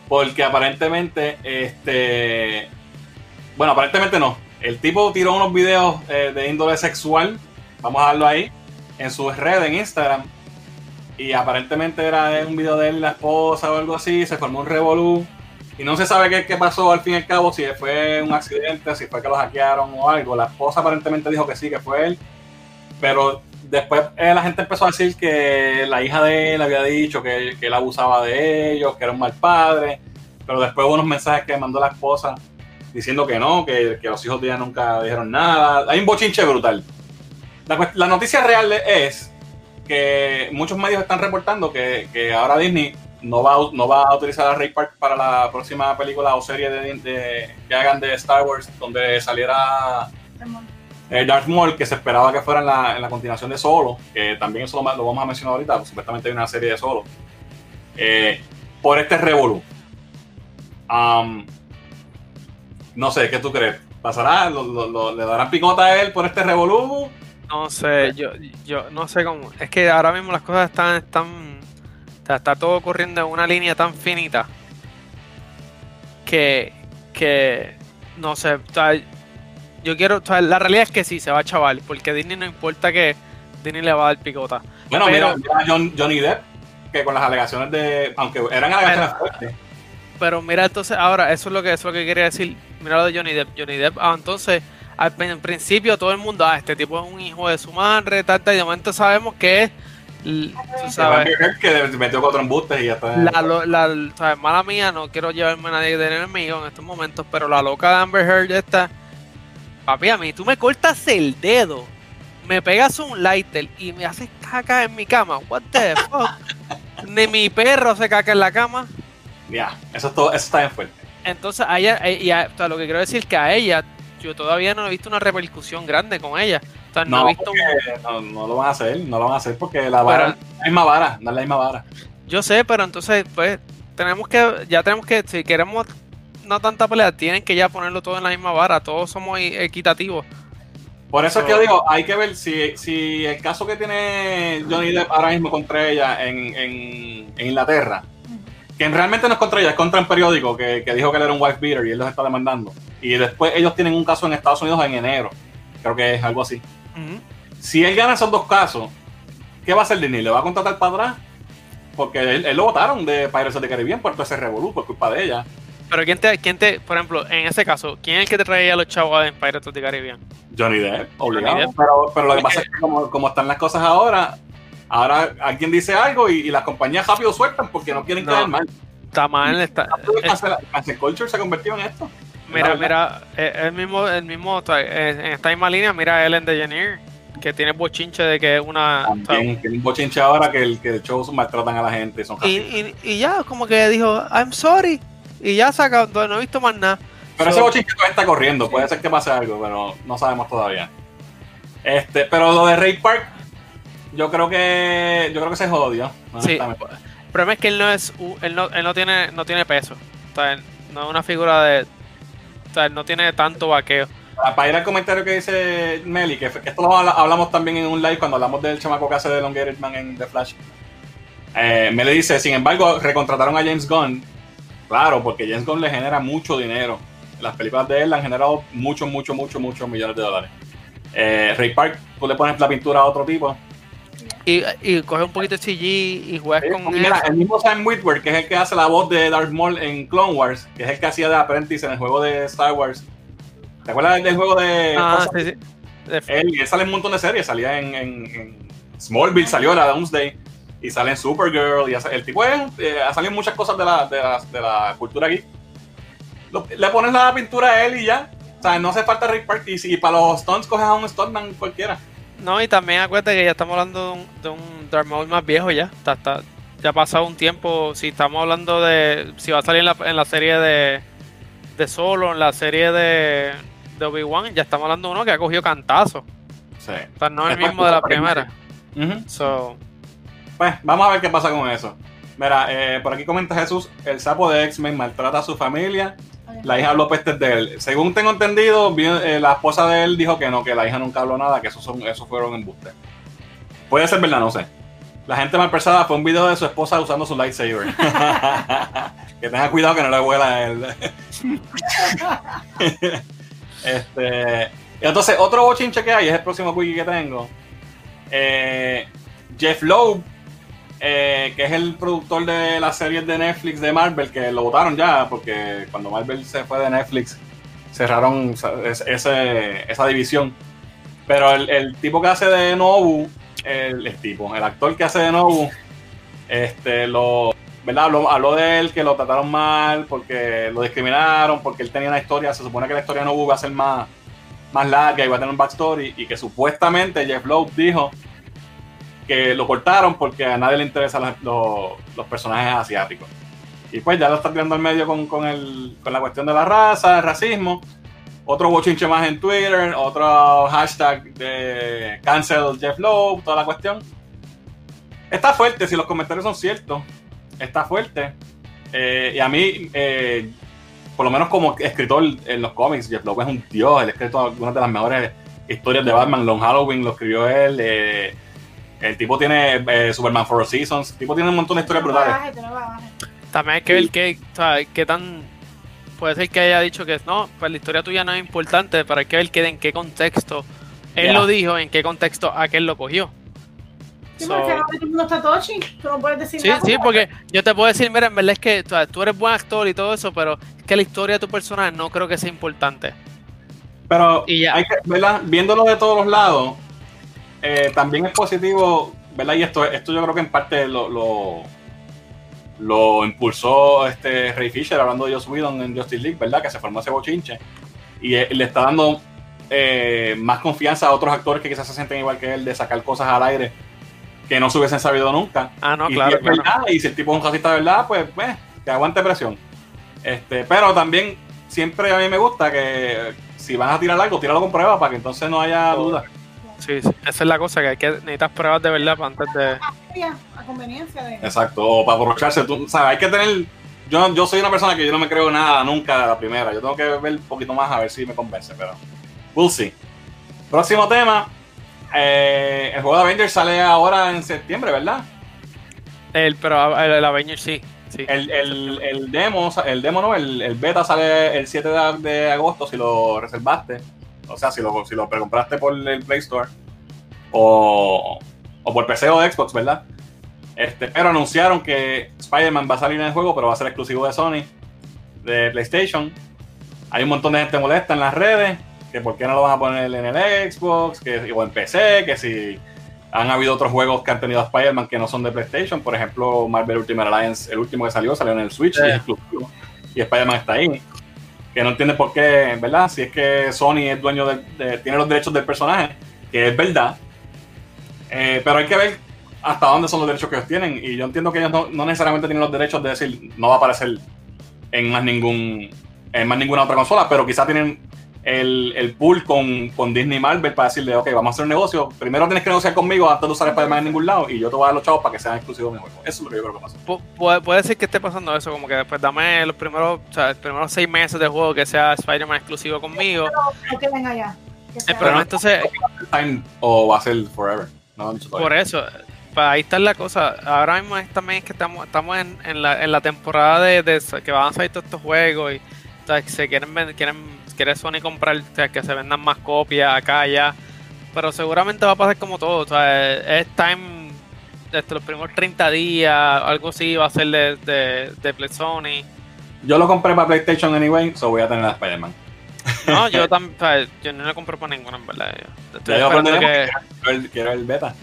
porque aparentemente, este. Bueno, aparentemente no. El tipo tiró unos videos eh, de índole sexual, vamos a darlo ahí, en su red en Instagram. Y aparentemente era un video de él la esposa o algo así, se formó un revolú. Y no se sabe qué, qué pasó al fin y al cabo, si fue un accidente, si fue que lo hackearon o algo. La esposa aparentemente dijo que sí, que fue él. Pero después eh, la gente empezó a decir que la hija de él había dicho que, que él abusaba de ellos, que era un mal padre. Pero después hubo unos mensajes que mandó la esposa diciendo que no, que, que los hijos de ella nunca dijeron nada. Hay un bochinche brutal. La, la noticia real es que muchos medios están reportando que, que ahora Disney no va, no va a utilizar a Ray Park para la próxima película o serie de, de- que hagan de Star Wars donde saliera Darth Maul, que se esperaba que fuera en la, en la continuación de Solo, que también eso lo, vamos a mencionar ahorita, pues, supuestamente hay una serie de Solo, eh, por este revolú. Am, no sé, ¿qué tú crees? ¿Pasará? ¿Lo- lo- lo- ¿Le darán picota a él por este revolú? No sé, yo, yo no sé cómo. Es que ahora mismo las cosas están, están, está, está todo ocurriendo en una línea tan finita que, que no sé. o yo quiero, o sea, la realidad es que sí se va a chaval, porque Disney no importa que Disney le va a dar picota. Bueno, Pero- mira, John- Johnny Depp, que con las alegaciones de. Aunque eran alegaciones fuertes. Pero mira, entonces, ahora, eso es lo que eso es lo que quería decir. Mira lo de Johnny Depp. Johnny Depp, ah, entonces, al en principio todo el mundo, ah, este tipo es un hijo de su madre, tal, tal, y de momento sabemos que es, tú sabes, que metió cuatro embustes y ya está. la, lo- la, sabes, mala mía, no quiero llevarme a nadie de enemigo en estos momentos, pero la loca de Amber Heard esta, papi, a mí tú me cortas el dedo, me pegas un lighter y me haces caca en mi cama, what the fuck, ni mi perro se caca en la cama. Ya, eso, es todo, eso está bien fuerte. Entonces, a ella, eh, y a- o sea, lo que quiero decir es que a ella, yo todavía no he visto una repercusión grande con ella. O sea, no, No, he visto. un- no, no lo van a hacer, no lo van a hacer porque la vara Pero- es la misma vara, no es la misma vara. Yo sé, pero entonces, pues, tenemos que, ya tenemos que, si queremos no tanta pelea, tienen que ya ponerlo todo en la misma vara. Todos somos i- equitativos. Por eso es que yo digo, hay que ver si, si el caso que tiene Johnny Depp ahora mismo contra ella en, en- en Inglaterra, que realmente no es contra ella, es contra un periódico que, que dijo que él era un wife beater y él los está demandando. Y después ellos tienen un caso en Estados Unidos en enero, creo que es algo así. Si él gana esos dos casos, ¿qué va a hacer Disney? ¿Le va a contratar para atrás? Porque él, él lo votaron de Pirates of the Caribbean por todo ese revolú, por culpa de ella. Pero quién te, quién te, por ejemplo, en ese caso, ¿quién es el que te traía a los chavos en Pirates the Caribbean? Johnny Depp, obligado. Depp. Pero, pero lo que pasa es que como, como están las cosas ahora, ahora alguien dice algo y, y las compañías rápido sueltan porque no quieren No. caer mal. Está mal, está, eh, Cancel, cancel culture se ha convertido en esto. Mira, mira, eh, el mismo, el mismo, eh, en esta misma línea, mira a Ellen DeGeneres, que tiene bochinche de que es una... También hay un bochinche ahora que el, que el show maltratan a la gente. Son y, y, y ya, como que dijo, I'm sorry, y ya saca, no he visto más nada. pero so- ese todavía está corriendo. Puede ser que pase algo, pero no sabemos todavía. Este, pero lo de Ray Park, yo creo que yo creo que se jodió. Sí, el problema es que él no es, él no, él no tiene, no tiene peso, o sea, él no es una figura de, o sea, él no tiene tanto vaqueo. Ah, Para ir al comentario que dice Meli, que, esto lo habla- hablamos también en un live cuando hablamos del chamaco que hace de Elongated Man en The Flash. Eh, Meli dice, sin embargo, recontrataron a James Gunn. Claro, porque James Gunn le genera mucho dinero. Las películas de él le han generado muchos, muchos, muchos, muchos millones de dólares. Eh, Ray Park, tú le pones la pintura a otro tipo. Y, y coge un poquito de CG y juegas Eh, con mira, el mismo Sam Witwer, que es el que hace la voz de Darth Maul en Clone Wars, que es el que hacía de Apprentice en el juego de Star Wars. ¿Te acuerdas del juego de... Ah, sí, sí. Él, él sale en un montón de series, salía en, en- en Smallville, salió la Doomsday, y sale en Supergirl, y hace- el tipo es, eh, ha salido muchas cosas de la, de la, de la cultura aquí. le pones la pintura a él y ya. O sea, no hace falta Rick Park. Y, para los stunts coges a un stuntman cualquiera. No, y también acuérdate que ya estamos hablando de un, de un Darth Maul más viejo ya. Está, está- ya ha pasado un tiempo. Si estamos hablando de. Si va a salir en la, en la serie de. De Solo, en la serie de. De Obi-Wan, ya estamos hablando de uno que ha cogido cantazo. Sí. O sea, no es el mismo de la primera. So, Pues vamos a ver qué pasa con eso. Mira, eh, por aquí comenta Jesús, el sapo de X-Men maltrata a su familia. La hija habló pestes de él. Según tengo entendido, eh, la esposa de él dijo que no, que la hija nunca habló nada, que esos, son, esos fueron embustes. Puede ser verdad, no sé. La gente mal pensada fue un video de su esposa usando su lightsaber. que tenga cuidado que no le vuela a él. este, entonces, otro bochinche que hay es el próximo wiki que tengo. Eh, Jeff Loeb, eh, que es el productor de las series de Netflix de Marvel, que lo votaron ya, porque cuando Marvel se fue de Netflix, cerraron esa, división. Pero el, tipo que hace de Nobu, el, tipo, el actor que hace de Nobu, este, lo, ¿verdad? Habló, habló de él que lo trataron mal, porque lo discriminaron, porque él tenía una historia, se supone que la historia de Nobu va a ser más, más larga y va a tener un backstory, y que supuestamente Jeff Loeb dijo que lo cortaron porque a nadie le interesan los, los- personajes asiáticos. Y pues ya lo está tirando al medio con, con, el, con la cuestión de la raza, el racismo. Otro bochinche más en Twitter, otro hashtag de cancel Jeff Lowe, toda la cuestión. Está fuerte, si los comentarios son ciertos. Está fuerte. Eh, y a mí, eh, por lo menos como escritor en los cómics, Jeff Lowe es un dios. Él ha escrito algunas de las mejores historias de Batman. Long Halloween lo escribió él. eh, el tipo tiene eh, Superman Four Seasons. El tipo tiene un montón de historias brutales. Tiene bagaje. También hay que ver qué, o sea, qué tan. Puede ser que haya dicho que no, pues la historia tuya no es importante, pero hay que ver que, en qué contexto él Ya. lo dijo, en qué contexto aquel lo cogió. Sí, So- porque todo el mundo está tochi. Tú no puedes decir Sí, nada. sí, porque yo te puedo decir, mira, en verdad es que o sea, tú eres buen actor y todo eso, pero es que la historia de tu personaje no creo que sea importante. Pero Y ya. hay que, ¿verdad? viéndolo de todos los lados, eh, también es positivo, ¿verdad? Y esto, esto yo creo que en parte lo, lo, lo impulsó este Ray Fisher hablando de Joss Whedon en Justice League, ¿verdad? Que se formó ese bochinche. Y eh, le está dando eh, más confianza a otros actores que quizás se sienten igual que él de sacar cosas al aire que no se hubiesen sabido nunca. Ah, no, y, claro, si claro. verdad, y si el tipo es un racista de verdad, pues, pues que aguante presión. Este, pero también siempre a mí me gusta que si van a tirar algo, tíralo con prueba para que entonces no haya duda. Sí, sí, esa es la cosa, que hay que necesitas pruebas de verdad para antes de... A conveniencia de. Exacto, o para aprovecharse, tú sabes, hay que tener. Yo, yo soy una persona que yo no me creo nada nunca de la primera. Yo tengo que ver un poquito más a ver si me convence, pero. We'll see. Próximo tema. eh, el juego de Avengers sale ahora en septiembre, ¿verdad? El, pero el, el Avengers sí, sí. El, el, el demo, el demo no, el, el beta sale el 7 de, de agosto si lo reservaste. O sea, si lo, si lo precompraste por el Play Store. O, o por PC o de Xbox, ¿verdad? Este, pero anunciaron que Spider-Man va a salir en el juego, pero va a ser exclusivo de Sony, de PlayStation. Hay un montón de gente molesta en las redes, que por qué no lo van a poner en el Xbox, que, o en PC, que si han habido otros juegos que han tenido Spider-Man que no son de PlayStation, por ejemplo, Marvel Ultimate Alliance, el último que salió, salió en el Switch, Sí. y es exclusivo, y Spider-Man está ahí. Que no entiende por qué, ¿verdad? Si es que Sony es dueño de, tiene los derechos del personaje, que es verdad. Eh, pero hay que ver hasta dónde son los derechos que ellos tienen. Y yo entiendo que ellos no, no necesariamente tienen los derechos de decir no va a aparecer en más ningún en más ninguna otra consola, pero quizá tienen el, el pool con, con Disney y Marvel para decirle, ok, vamos a hacer un negocio. Primero tienes que negociar conmigo antes de usar Spider-Man en ningún lado y yo te voy a dar los chavos para que sean exclusivos de mi juego. Eso es lo que yo creo que pasa. Pu- puede, puede ser que esté pasando eso, como que después dame los primeros, o sea, los primeros seis meses de juego que sea Spider-Man exclusivo conmigo. No queden allá. Que problema entonces, Time o va a ser forever. No, por eso, pues ahí está la cosa. Ahora mismo es también que estamos, estamos en, en, la, en la temporada de, de que van a salir todos estos juegos y o sea, que se quieren vender- quieren quiere Sony comprar, o sea, que se vendan más copias acá allá. Pero seguramente va a pasar como todo, o sea, es time desde los primeros 30 días, algo así va a ser de, de, de Play Sony. Yo lo compré para PlayStation anyway, so voy a tener a Spider-Man. No, yo también, o sea, yo no lo compro para ninguna, en verdad. Yo estoy que, Quiero el, quiero el beta.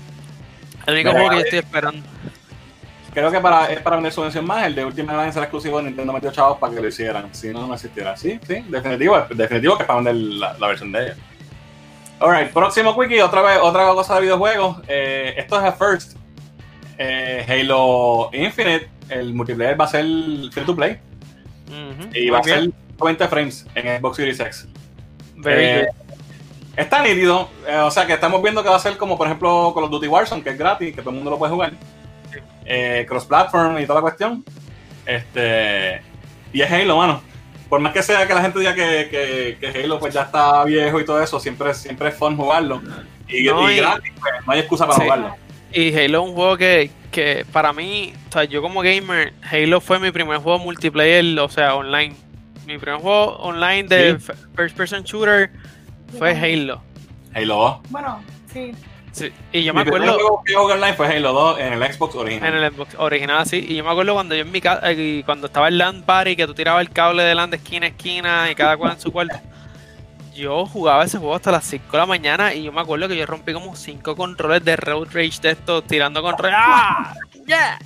el único juego que yo estoy esperando. Creo que para, es para vender su versión más. El de Ultimate Alliance era exclusivo de Nintendo metió chavos para que lo hicieran. Si no, no existiera. Sí, sí, definitivo. Definitivo que es para vender la, la versión de ellos. Alright, próximo quickie. Otra vez, otra cosa de videojuegos. Eh, esto es a first. Eh, Halo Infinite. El multiplayer va a ser free to play. Y va a ser 20 frames en Xbox Series X. Very Eh, good. Está nítido, eh, o sea que estamos viendo que va a ser como por ejemplo Call of Duty Warzone, que es gratis, que todo el mundo lo puede jugar. Eh, cross-platform y toda la cuestión. Este, y es Halo, mano. Por más que sea que la gente diga que, que, que Halo pues ya está viejo y todo eso, siempre, siempre es fun jugarlo. Y, No, y y- gratis, pues, no hay excusa para Sí. jugarlo. Y Halo es un juego que, que para mí, o sea, yo como gamer, Halo fue mi primer juego multiplayer, o sea, online. Mi primer juego online de Sí. first person shooter fue Halo. Halo 2. Bueno, sí. Sí, Y yo me acuerdo juego que jugué online fue Halo 2 en el Xbox original. en el Xbox original, sí. Y yo me acuerdo cuando yo en mi casa, cuando estaba el LAN party, que tú tirabas el cable de LAN de esquina a esquina y cada cual en su cuarto. Yo jugaba ese juego hasta las 5 de la mañana y yo me acuerdo que yo rompí como 5 controles de Road Rage de estos tirando controles. ¡Ah! ¡Yeah!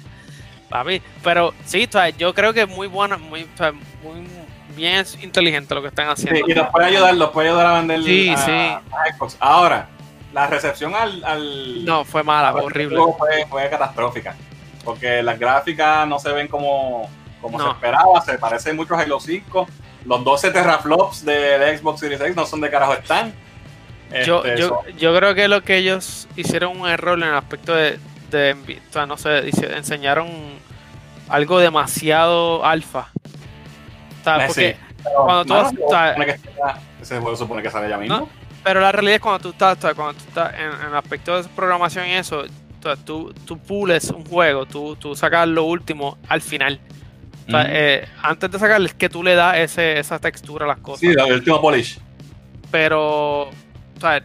Papi, pero sí, yo creo que es muy bueno, muy, muy bien inteligente lo que están Sí, haciendo. y nos puede ayudar, nos puede ayudar a vender Sí, a, sí. a Xbox. Ahora, la recepción al, al No, fue mala, al horrible. Fue, fue catastrófica. Porque las gráficas no se ven como, como se esperaba, se parece mucho a Halo 5. Los 12 teraflops de, de Xbox Series X no son de carajo están. Yo, Este, yo, yo creo que lo que ellos hicieron un error en el aspecto de, de o sea, no sé, enseñaron algo demasiado alfa. O sea, Eh, porque, sí, cuando tú se o sea- supone que supone sale ya mismo. No, Pero la realidad es cuando tú estás, cuando tú estás en, en el aspecto de programación y eso, tú, tú pules un juego, tú, tú sacas lo último al final. O sea, Ujú. eh, antes de sacar es que tú le das ese, esa textura a las cosas. Sí, el último polish. Pero, o sea,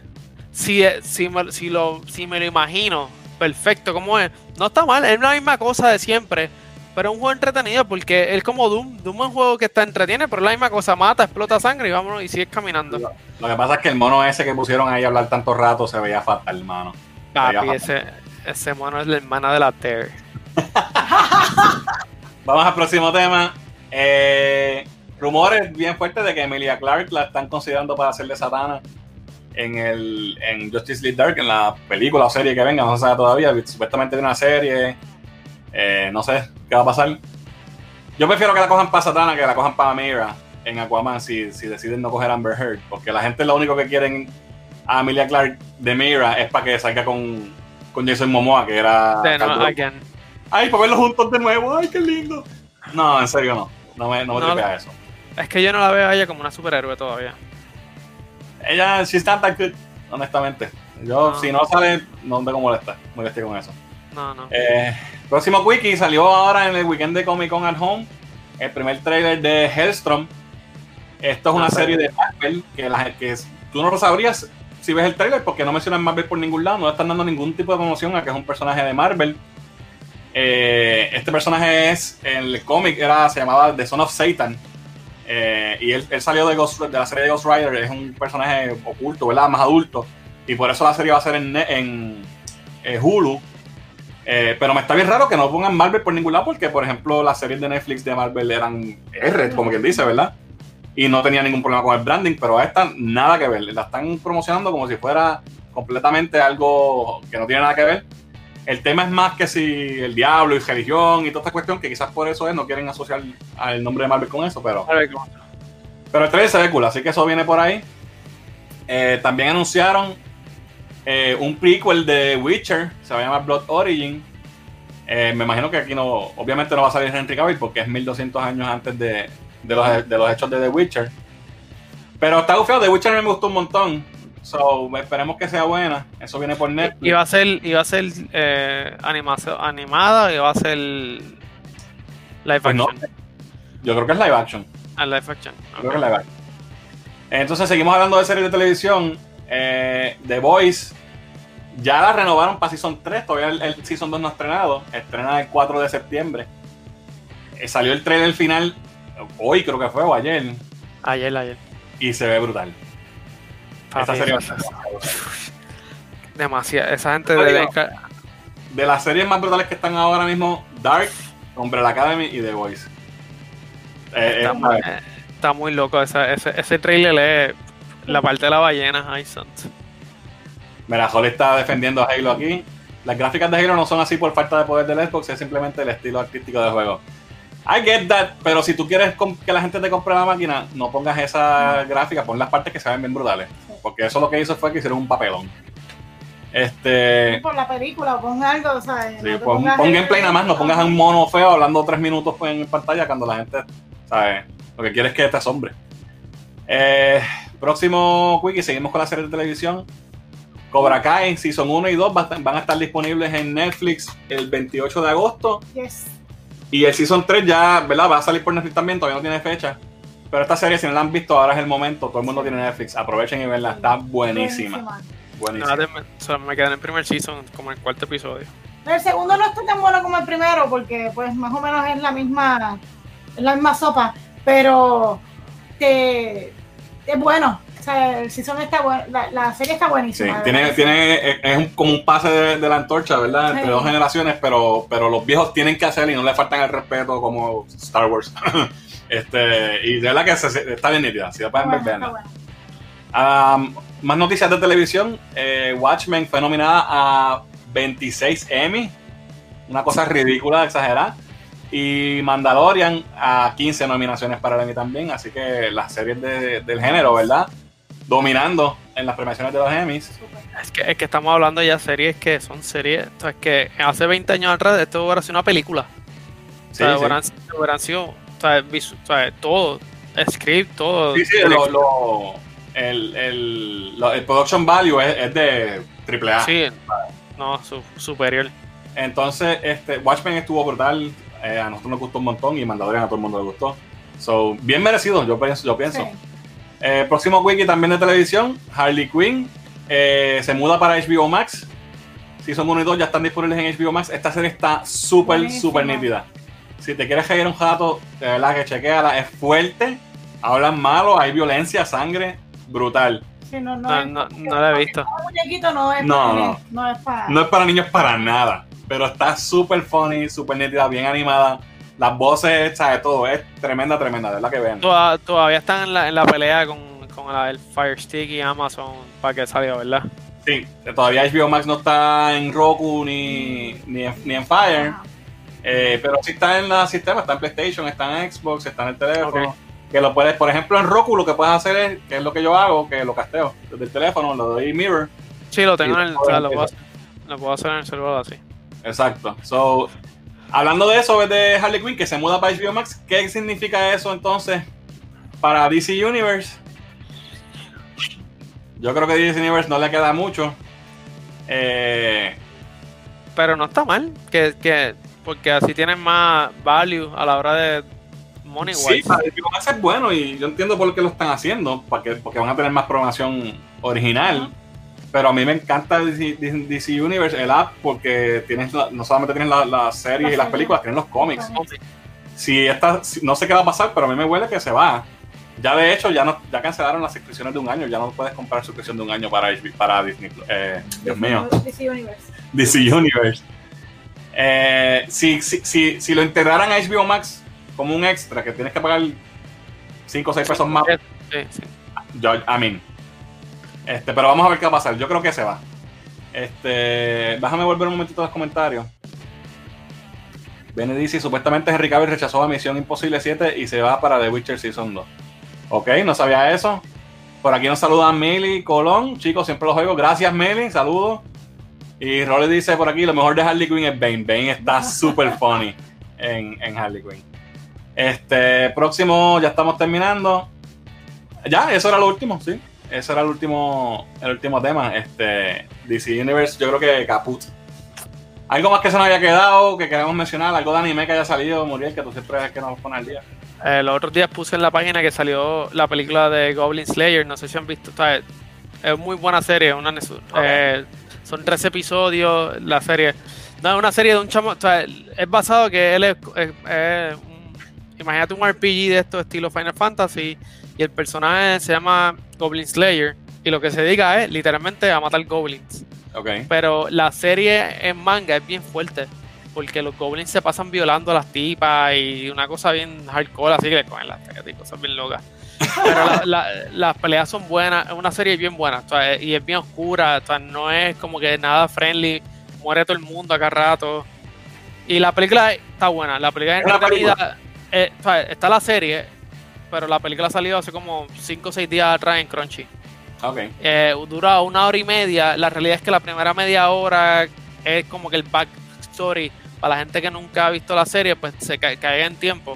si, si, me, si, lo, si me lo imagino perfecto como es, no está mal, es la misma cosa de siempre. Pero es un juego entretenido porque es como Doom. Doom es un juego que está entretiene, pero es la misma cosa, mata, explota sangre y vámonos y sigues caminando. Lo que pasa es que el mono ese que pusieron ahí a hablar tanto rato se veía fatal, hermano. Papi, ese, ese mono es la hermana de la Terry. Vamos al próximo tema. Eh, rumores bien fuertes de que Emilia Clarke la están considerando para hacer de Satana en el en Justice League Dark, en la película o serie que venga, no se sabe todavía. Supuestamente viene una serie. Eh, no sé qué va a pasar. Yo prefiero que la cojan para Satana que la cojan para Mira en Aquaman si, si deciden no coger Amber Heard. Porque la gente lo único que quieren a Emilia Clarke de Mira es para que salga con, con Jason Momoa, que era. No, again. Ay, para verlos juntos de nuevo. Ay, qué lindo. No, en serio no. No me, no me No, tripea eso. Es que yo no la veo a ella como una superhéroe todavía. Ella, she's not that good, honestamente. Yo, No. si no sale, no me molesta. Molesté con eso. No, no. Eh, próximo Wiki salió ahora en el weekend de Comic Con at Home. El primer trailer de Hellstrom. Esto es una serie de Marvel que, la, que es- tú no lo sabrías si ves el trailer porque no mencionan Marvel por ningún lado. No le están dando ningún tipo de promoción a que es un personaje de Marvel. Eh, este personaje es, en el cómic era, se llamaba The Son of Satan. Eh, y él, él salió de, Ghost- de la serie de Ghost Rider, es un personaje oculto, ¿verdad? Más adulto. Y por eso la serie va a ser en, en, eh, Hulu. Eh, pero me está bien raro que no pongan Marvel por ningún lado, porque, por ejemplo, las series de Netflix de Marvel eran R, como quien dice, ¿verdad? Y no tenía ningún problema con el branding, pero a esta nada que ver. La están promocionando como si fuera completamente algo que no tiene nada que ver. El tema es más que si el diablo y religión y toda esta cuestión, que quizás por eso es, no quieren asociar al nombre de Marvel con eso, pero pero el trailer se ve cool, así que eso viene por ahí. Eh, también anunciaron eh, un prequel de Witcher, se va a llamar Blood Origin. Eh, me imagino que aquí no, obviamente no va a salir Henry Cavill porque es 1200 años antes de, de los, de los hechos de The Witcher. Pero está bufeado, The Witcher me gustó un montón. So, esperemos que sea buena. Eso viene por Netflix. Iba a ser, iba a ser eh, animación, animada y iba a ser live Pues no. action. Yo creo que es live action. Ah, live action. Yo creo que es live action. Entonces seguimos hablando de series de televisión. Eh, The Voice ya la renovaron para Season 3. Todavía el, el Season 2 no ha estrenado. Estrena el 4 de septiembre. Eh, salió el trailer final hoy, creo que fue, o ayer. Ayer, ayer. Y se ve brutal. Esta serie esa- Demasiado. Esa gente no. ca- De las series más brutales que están ahora mismo, Dark, Umbrella Academy y The Voice. Eh, Está, eh, muy, eh, está muy loco. Esa, ese, ese trailer es la parte de la ballena. Ay, santo. Mira, Holly está defendiendo a Halo aquí. Las gráficas de Halo no son así por falta de poder del Xbox, es simplemente el estilo artístico del juego. I get that, pero si tú quieres que la gente te compre la máquina, no pongas esa gráfica, pon las partes que se ven bien brutales. Porque eso lo que hizo fue que hicieron un papelón. Este. Por la película o pon algo, ¿sabes? Sí, No pon, pongas pon gameplay nada más, no pongas a un mono feo hablando tres minutos en pantalla cuando la gente, ¿sabes? Lo que quiere es que te asombre. Eh, próximo Quickie, seguimos con la serie de televisión. Cobra Kai, Season 1 y 2 va a estar- van a estar disponibles en Netflix el 28 de agosto. Yes. Y el Season 3 ya, ¿verdad? Va a salir por Netflix también, todavía no tiene fecha. Pero esta serie, si no la han visto, ahora es el momento. Todo el mundo tiene Netflix. Aprovechen y verla. Está buenísima. Buenísima. Nada, me- solo me quedé en el primer season, como en el cuarto episodio. El segundo no está tan bueno como el primero, porque pues más o menos es la misma, es la misma sopa, pero te, es bueno. O sea, el season está bueno, la, la serie está Sí, buenísima. de tiene, tiene, es es un- como un pase de, de la antorcha, ¿verdad? Entre Sí. dos generaciones, pero, pero los viejos tienen que hacer y no le faltan el respeto como Star Wars. este, y de verdad que se- está bien nítida, si la pueden ver, bueno, bueno. Um, más noticias de televisión. eh, Watchmen fue nominada a 26 Emmy. Una cosa ridícula, exagerada. Y Mandalorian a 15 nominaciones para el Emmy también. Así que las series de- del género, ¿verdad? Dominando en las premiaciones de los Emmys. Es que, es que estamos hablando ya de series que son series. O sea, es que hace 20 años atrás esto hubiera sido una película. O sea, sí. hubieran, hubieran sido o sea, visu- o sea, todo, script, todo. Sí, sí, lo, lo- el, el, lo- el production value es, es de AAA. Sí, no, su- superior. Entonces, este, Watchmen estuvo brutal. eh, a nosotros nos gustó un montón y Mandalorian a todo el mundo le gustó. So, bien merecido, yo pienso. Yo pienso. Sí. Eh, próximo wiki también de televisión, Harley Quinn. eh, se muda para HBO Max. Season 1 y 2 ya están disponibles en HBO Max. Esta serie está súper, súper nítida. Si te quieres caer un jato, de verdad que chequeala. Es fuerte. Hablan malo, hay violencia, sangre. Brutal. Sí, no, no, No, es- no, no la he visto. Un muñequito no es No, no. niños, no es para. No es para niños para nada. Pero está súper funny, súper nítida, bien animada. Las voces, ¿sabes? Todo es tremenda, tremenda. De verdad que vean. Toda- todavía están en la, en la pelea con, con la- el Fire Stick y Amazon para que salga, ¿verdad? Sí, todavía HBO Max no está en Roku ni, ni, en, ni en Fire. Ah, Eh, pero sí está en el sistema, está en PlayStation, está en Xbox, está en el teléfono. Que lo puedes, por ejemplo, en Roku lo que puedes hacer es, que es lo que yo hago, que lo casteo desde el teléfono, lo doy mirror. Sí, lo tengo en el. o sea, lo, puedo hacer, lo puedo hacer en el celular así. Exacto. So, hablando de eso, de Harley Quinn que se muda para HBO Max, ¿qué significa eso entonces para DC Universe? Yo creo que DC Universe no le queda mucho. Eh, Pero no está mal, que, que porque así tienen más value a la hora de money Sí, para HBO Max es bueno y yo entiendo por qué lo están haciendo, porque, porque van a tener más programación original. Pero a mí me encanta DC, DC Universe, el app, porque tienes la- no solamente tienes la- las series y las películas, tienes los cómics. Si esta, no sé qué va a pasar, pero a mí me huele que se va. Ya de hecho, ya no, ya cancelaron las suscripciones de un año, ya no puedes comprar suscripción de un año para, para Disney. eh, Dios mío. DC Universe. DC Universe. Eh, si, si, si, si lo integraran a HBO Max como un extra, que tienes que pagar 5 o 6 pesos más, Sí, sí. yo, I mean. Este, pero vamos a ver qué va a pasar. Yo creo que se va. Este, déjame volver un momentito a los comentarios. Bene dice, supuestamente Henry Cavill rechazó a Misión Imposible 7 y se va para The Witcher Season 2. Ok, no sabía eso. Por aquí nos saludan Meli Colón. Chicos, siempre los oigo. Gracias, Meli. Saludos. Y Rolly dice por aquí, lo mejor de Harley Quinn es Bane. Bane está súper funny en, en Harley Quinn. Este, próximo, ya estamos terminando. Ya, eso era lo último, sí. Ese era el último, el último tema. Este, DC Universe, yo creo que caput. Algo más que se nos haya quedado, que queremos mencionar, algo de anime que haya salido, Muriel, que tú siempre es que nos pone al día. Eh, los otros días puse en la página que salió la película de Goblin Slayer. No sé si han visto. o sea, es muy buena serie. Una, nesu- eh, son 13 episodios la serie. No, es una serie de un chamo. o sea, es basado que él es. es- es un- imagínate un RPG de esto, estilo Final Fantasy. Y el personaje se llama Goblin Slayer. Y lo que se dedica es literalmente a matar goblins. Pero la serie en manga es bien fuerte. Porque los goblins se pasan violando a las tipas y una cosa bien hardcore, así que le cogen las tetas y cosas bien locas. Pero la- la- las peleas son buenas, es una serie bien buena o sea, y es bien oscura, o sea, no es como que nada friendly, muere todo el mundo acá rato. Y la película está buena, la película una entretenida. eh, o sea, está la serie, pero la película ha salido hace como 5 o 6 días atrás en Crunchy. Ok. Eh, dura una hora y media. La realidad es que la primera media hora es como que el backstory para la gente que nunca ha visto la serie, pues se ca- caiga en tiempo.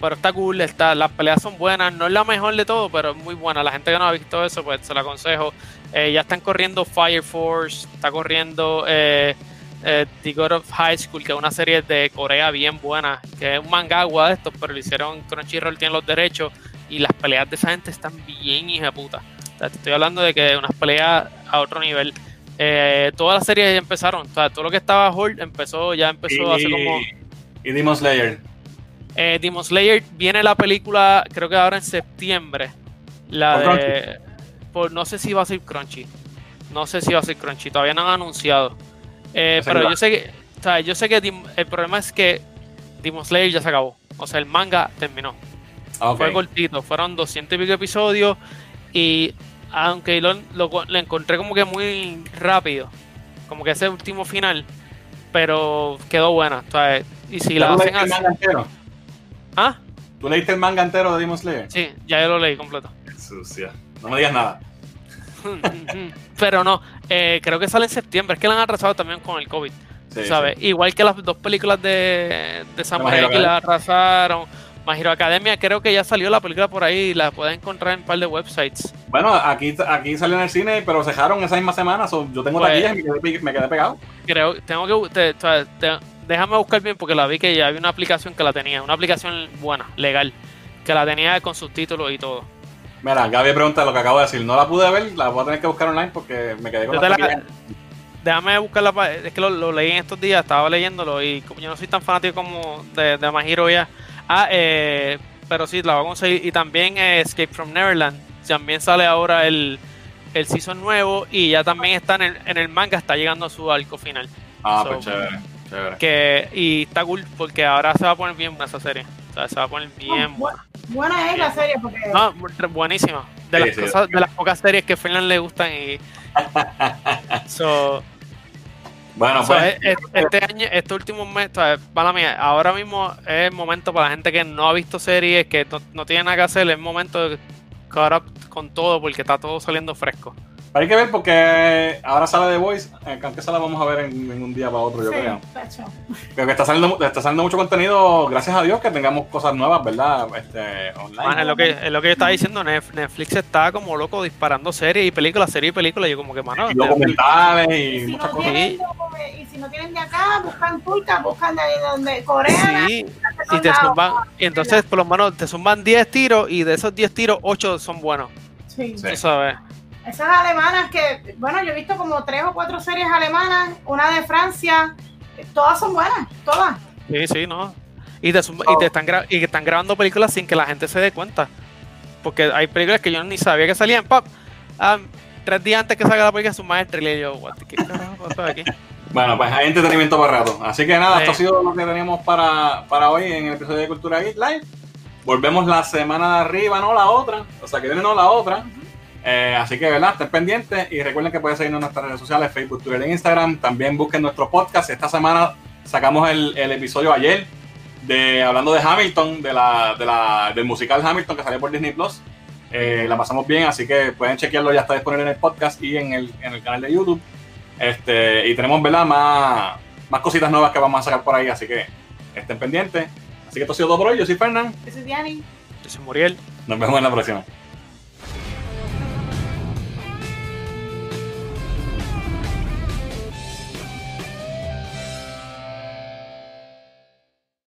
Pero está cool, está, las peleas son buenas, no es la mejor de todo, pero es muy buena. La gente que no ha visto eso, pues se la aconsejo. Eh, ya están corriendo Fire Force, está corriendo eh, eh, The God of High School, que es una serie de Corea bien buena, que es un mangagua de estos, pero lo hicieron Crunchyroll, tiene los derechos, y las peleas de esa gente están bien hija puta. O sea, te estoy hablando de que unas peleas a otro nivel. Eh, todas las series ya empezaron. O sea, todo lo que estaba Hold empezó, ya empezó hace como. y Demon Slayer. Eh, Demon Slayer viene la película, creo que ahora en septiembre. La ¿Por de. Por, no sé si va a ser Crunchy. No sé si va a ser Crunchy. Todavía no han anunciado. Eh, pero yo sé que. O sea, yo sé que Dim- el problema es que Demon Slayer ya se acabó. O sea, el manga terminó. Ok. Fue cortito, fueron 200 y pico episodios y aunque lo, lo, lo encontré como que muy rápido, como que ese último final, pero quedó buena. o sea, y si ¿Ya la hacen leíste el así... manga entero? Ah, ¿Tú leíste el manga entero de Demon Slayer? sí, ya yo lo leí completo. Qué Sucia. No me digas nada. Pero no, eh, creo que sale en septiembre, es que la han atrasado también con el COVID. Sí, ¿sabes? sí. Igual que las dos películas de, de imagino que la atrasaron, My Hero Academia, creo que ya salió la película por ahí, la puedes encontrar en un par de websites. Bueno, aquí, aquí salió en el cine, pero cejaron esa misma semana. so, yo tengo Pues- taquillas y me quedé, me quedé pegado. Creo, tengo que, te- te- te- déjame buscar bien porque la vi que ya había una aplicación que la tenía, una aplicación buena, legal, que la tenía con subtítulos y todo. Mira, Gaby pregunta lo que acabo de decir. No la pude ver, la voy a tener que buscar online porque me quedé con Yo la- taquillas. Déjame buscarla, pa- es que lo, lo leí en estos días, estaba leyéndolo y como yo no soy tan fanático como de, de My Hero ya. Ah, eh, pero sí, la voy a conseguir. Y también eh, Escape from Neverland, también sale ahora el, el season nuevo y ya también está en el, en el manga, está llegando a su arco final. Ah, So, pues chévere, chévere. Que, y está cool porque ahora se va a poner bien buena esa serie. O sea, se va a poner bien buena. Buena es la serie porque No, bu- buenísima. De, Sí, las sí. cosas, de las pocas series que a Finland le gustan y. So, Bueno, so, pues. este año, este último mes, para mí, ahora mismo es el momento para la gente que no ha visto series, que no, no tiene nada que hacer, es el momento de caught up con todo porque está todo saliendo fresco. Hay que ver porque ahora sale The Voice, eh, aunque esa la vamos a ver en, en un día para otro, yo sí, creo. tacho. Creo que está saliendo, está saliendo mucho contenido, gracias a Dios que tengamos cosas nuevas, ¿verdad? Este, online. Man, es, lo que, es lo que yo estaba diciendo, Netflix está como loco disparando series y películas, series y películas. Yo como que, mano, y documentales y, Y si, muchas no cosas. tienen, de- y si no tienen de acá, buscan turca, buscan de ahí donde Corea. Sí, y te zumban, y entonces por lo menos te zumban 10 tiros y de esos 10 tiros 8 son buenos, Sí. Sí. tú sabes. Esas alemanas que, bueno, yo he visto como tres o cuatro series alemanas, una de Francia, todas son buenas, todas. Sí, sí, no. Y te, y te están gra- y que están grabando películas sin que la gente se dé cuenta. Porque hay películas que yo ni sabía que salían, pop. ah, tres días antes que salga la película, su maestro y le yo, what, ¿qué carajo aquí? Bueno, pues hay entretenimiento para rato. Así que nada, Sí. esto ha sido lo que teníamos para, para hoy en el episodio de Cultura Geek Live. Volvemos la semana de arriba, no la otra. O sea, que viene no la otra. Eh, así que, ¿verdad? Estén pendientes y recuerden que pueden seguirnos en nuestras redes sociales, Facebook, Twitter e Instagram. También busquen nuestro podcast. Esta semana sacamos el, el episodio ayer de hablando de Hamilton, de la, de la- del musical Hamilton que salió por Disney Plus. Eh, la pasamos bien, así que pueden chequearlo, ya está disponible en el podcast y en el, en el canal de YouTube. Este, y tenemos, ¿verdad? Más, más cositas nuevas que vamos a sacar por ahí, así que estén pendientes. Así que esto ha sido todo por hoy. Yo soy Fernán. Yo soy Diani. Yo soy Muriel. Nos vemos en la próxima.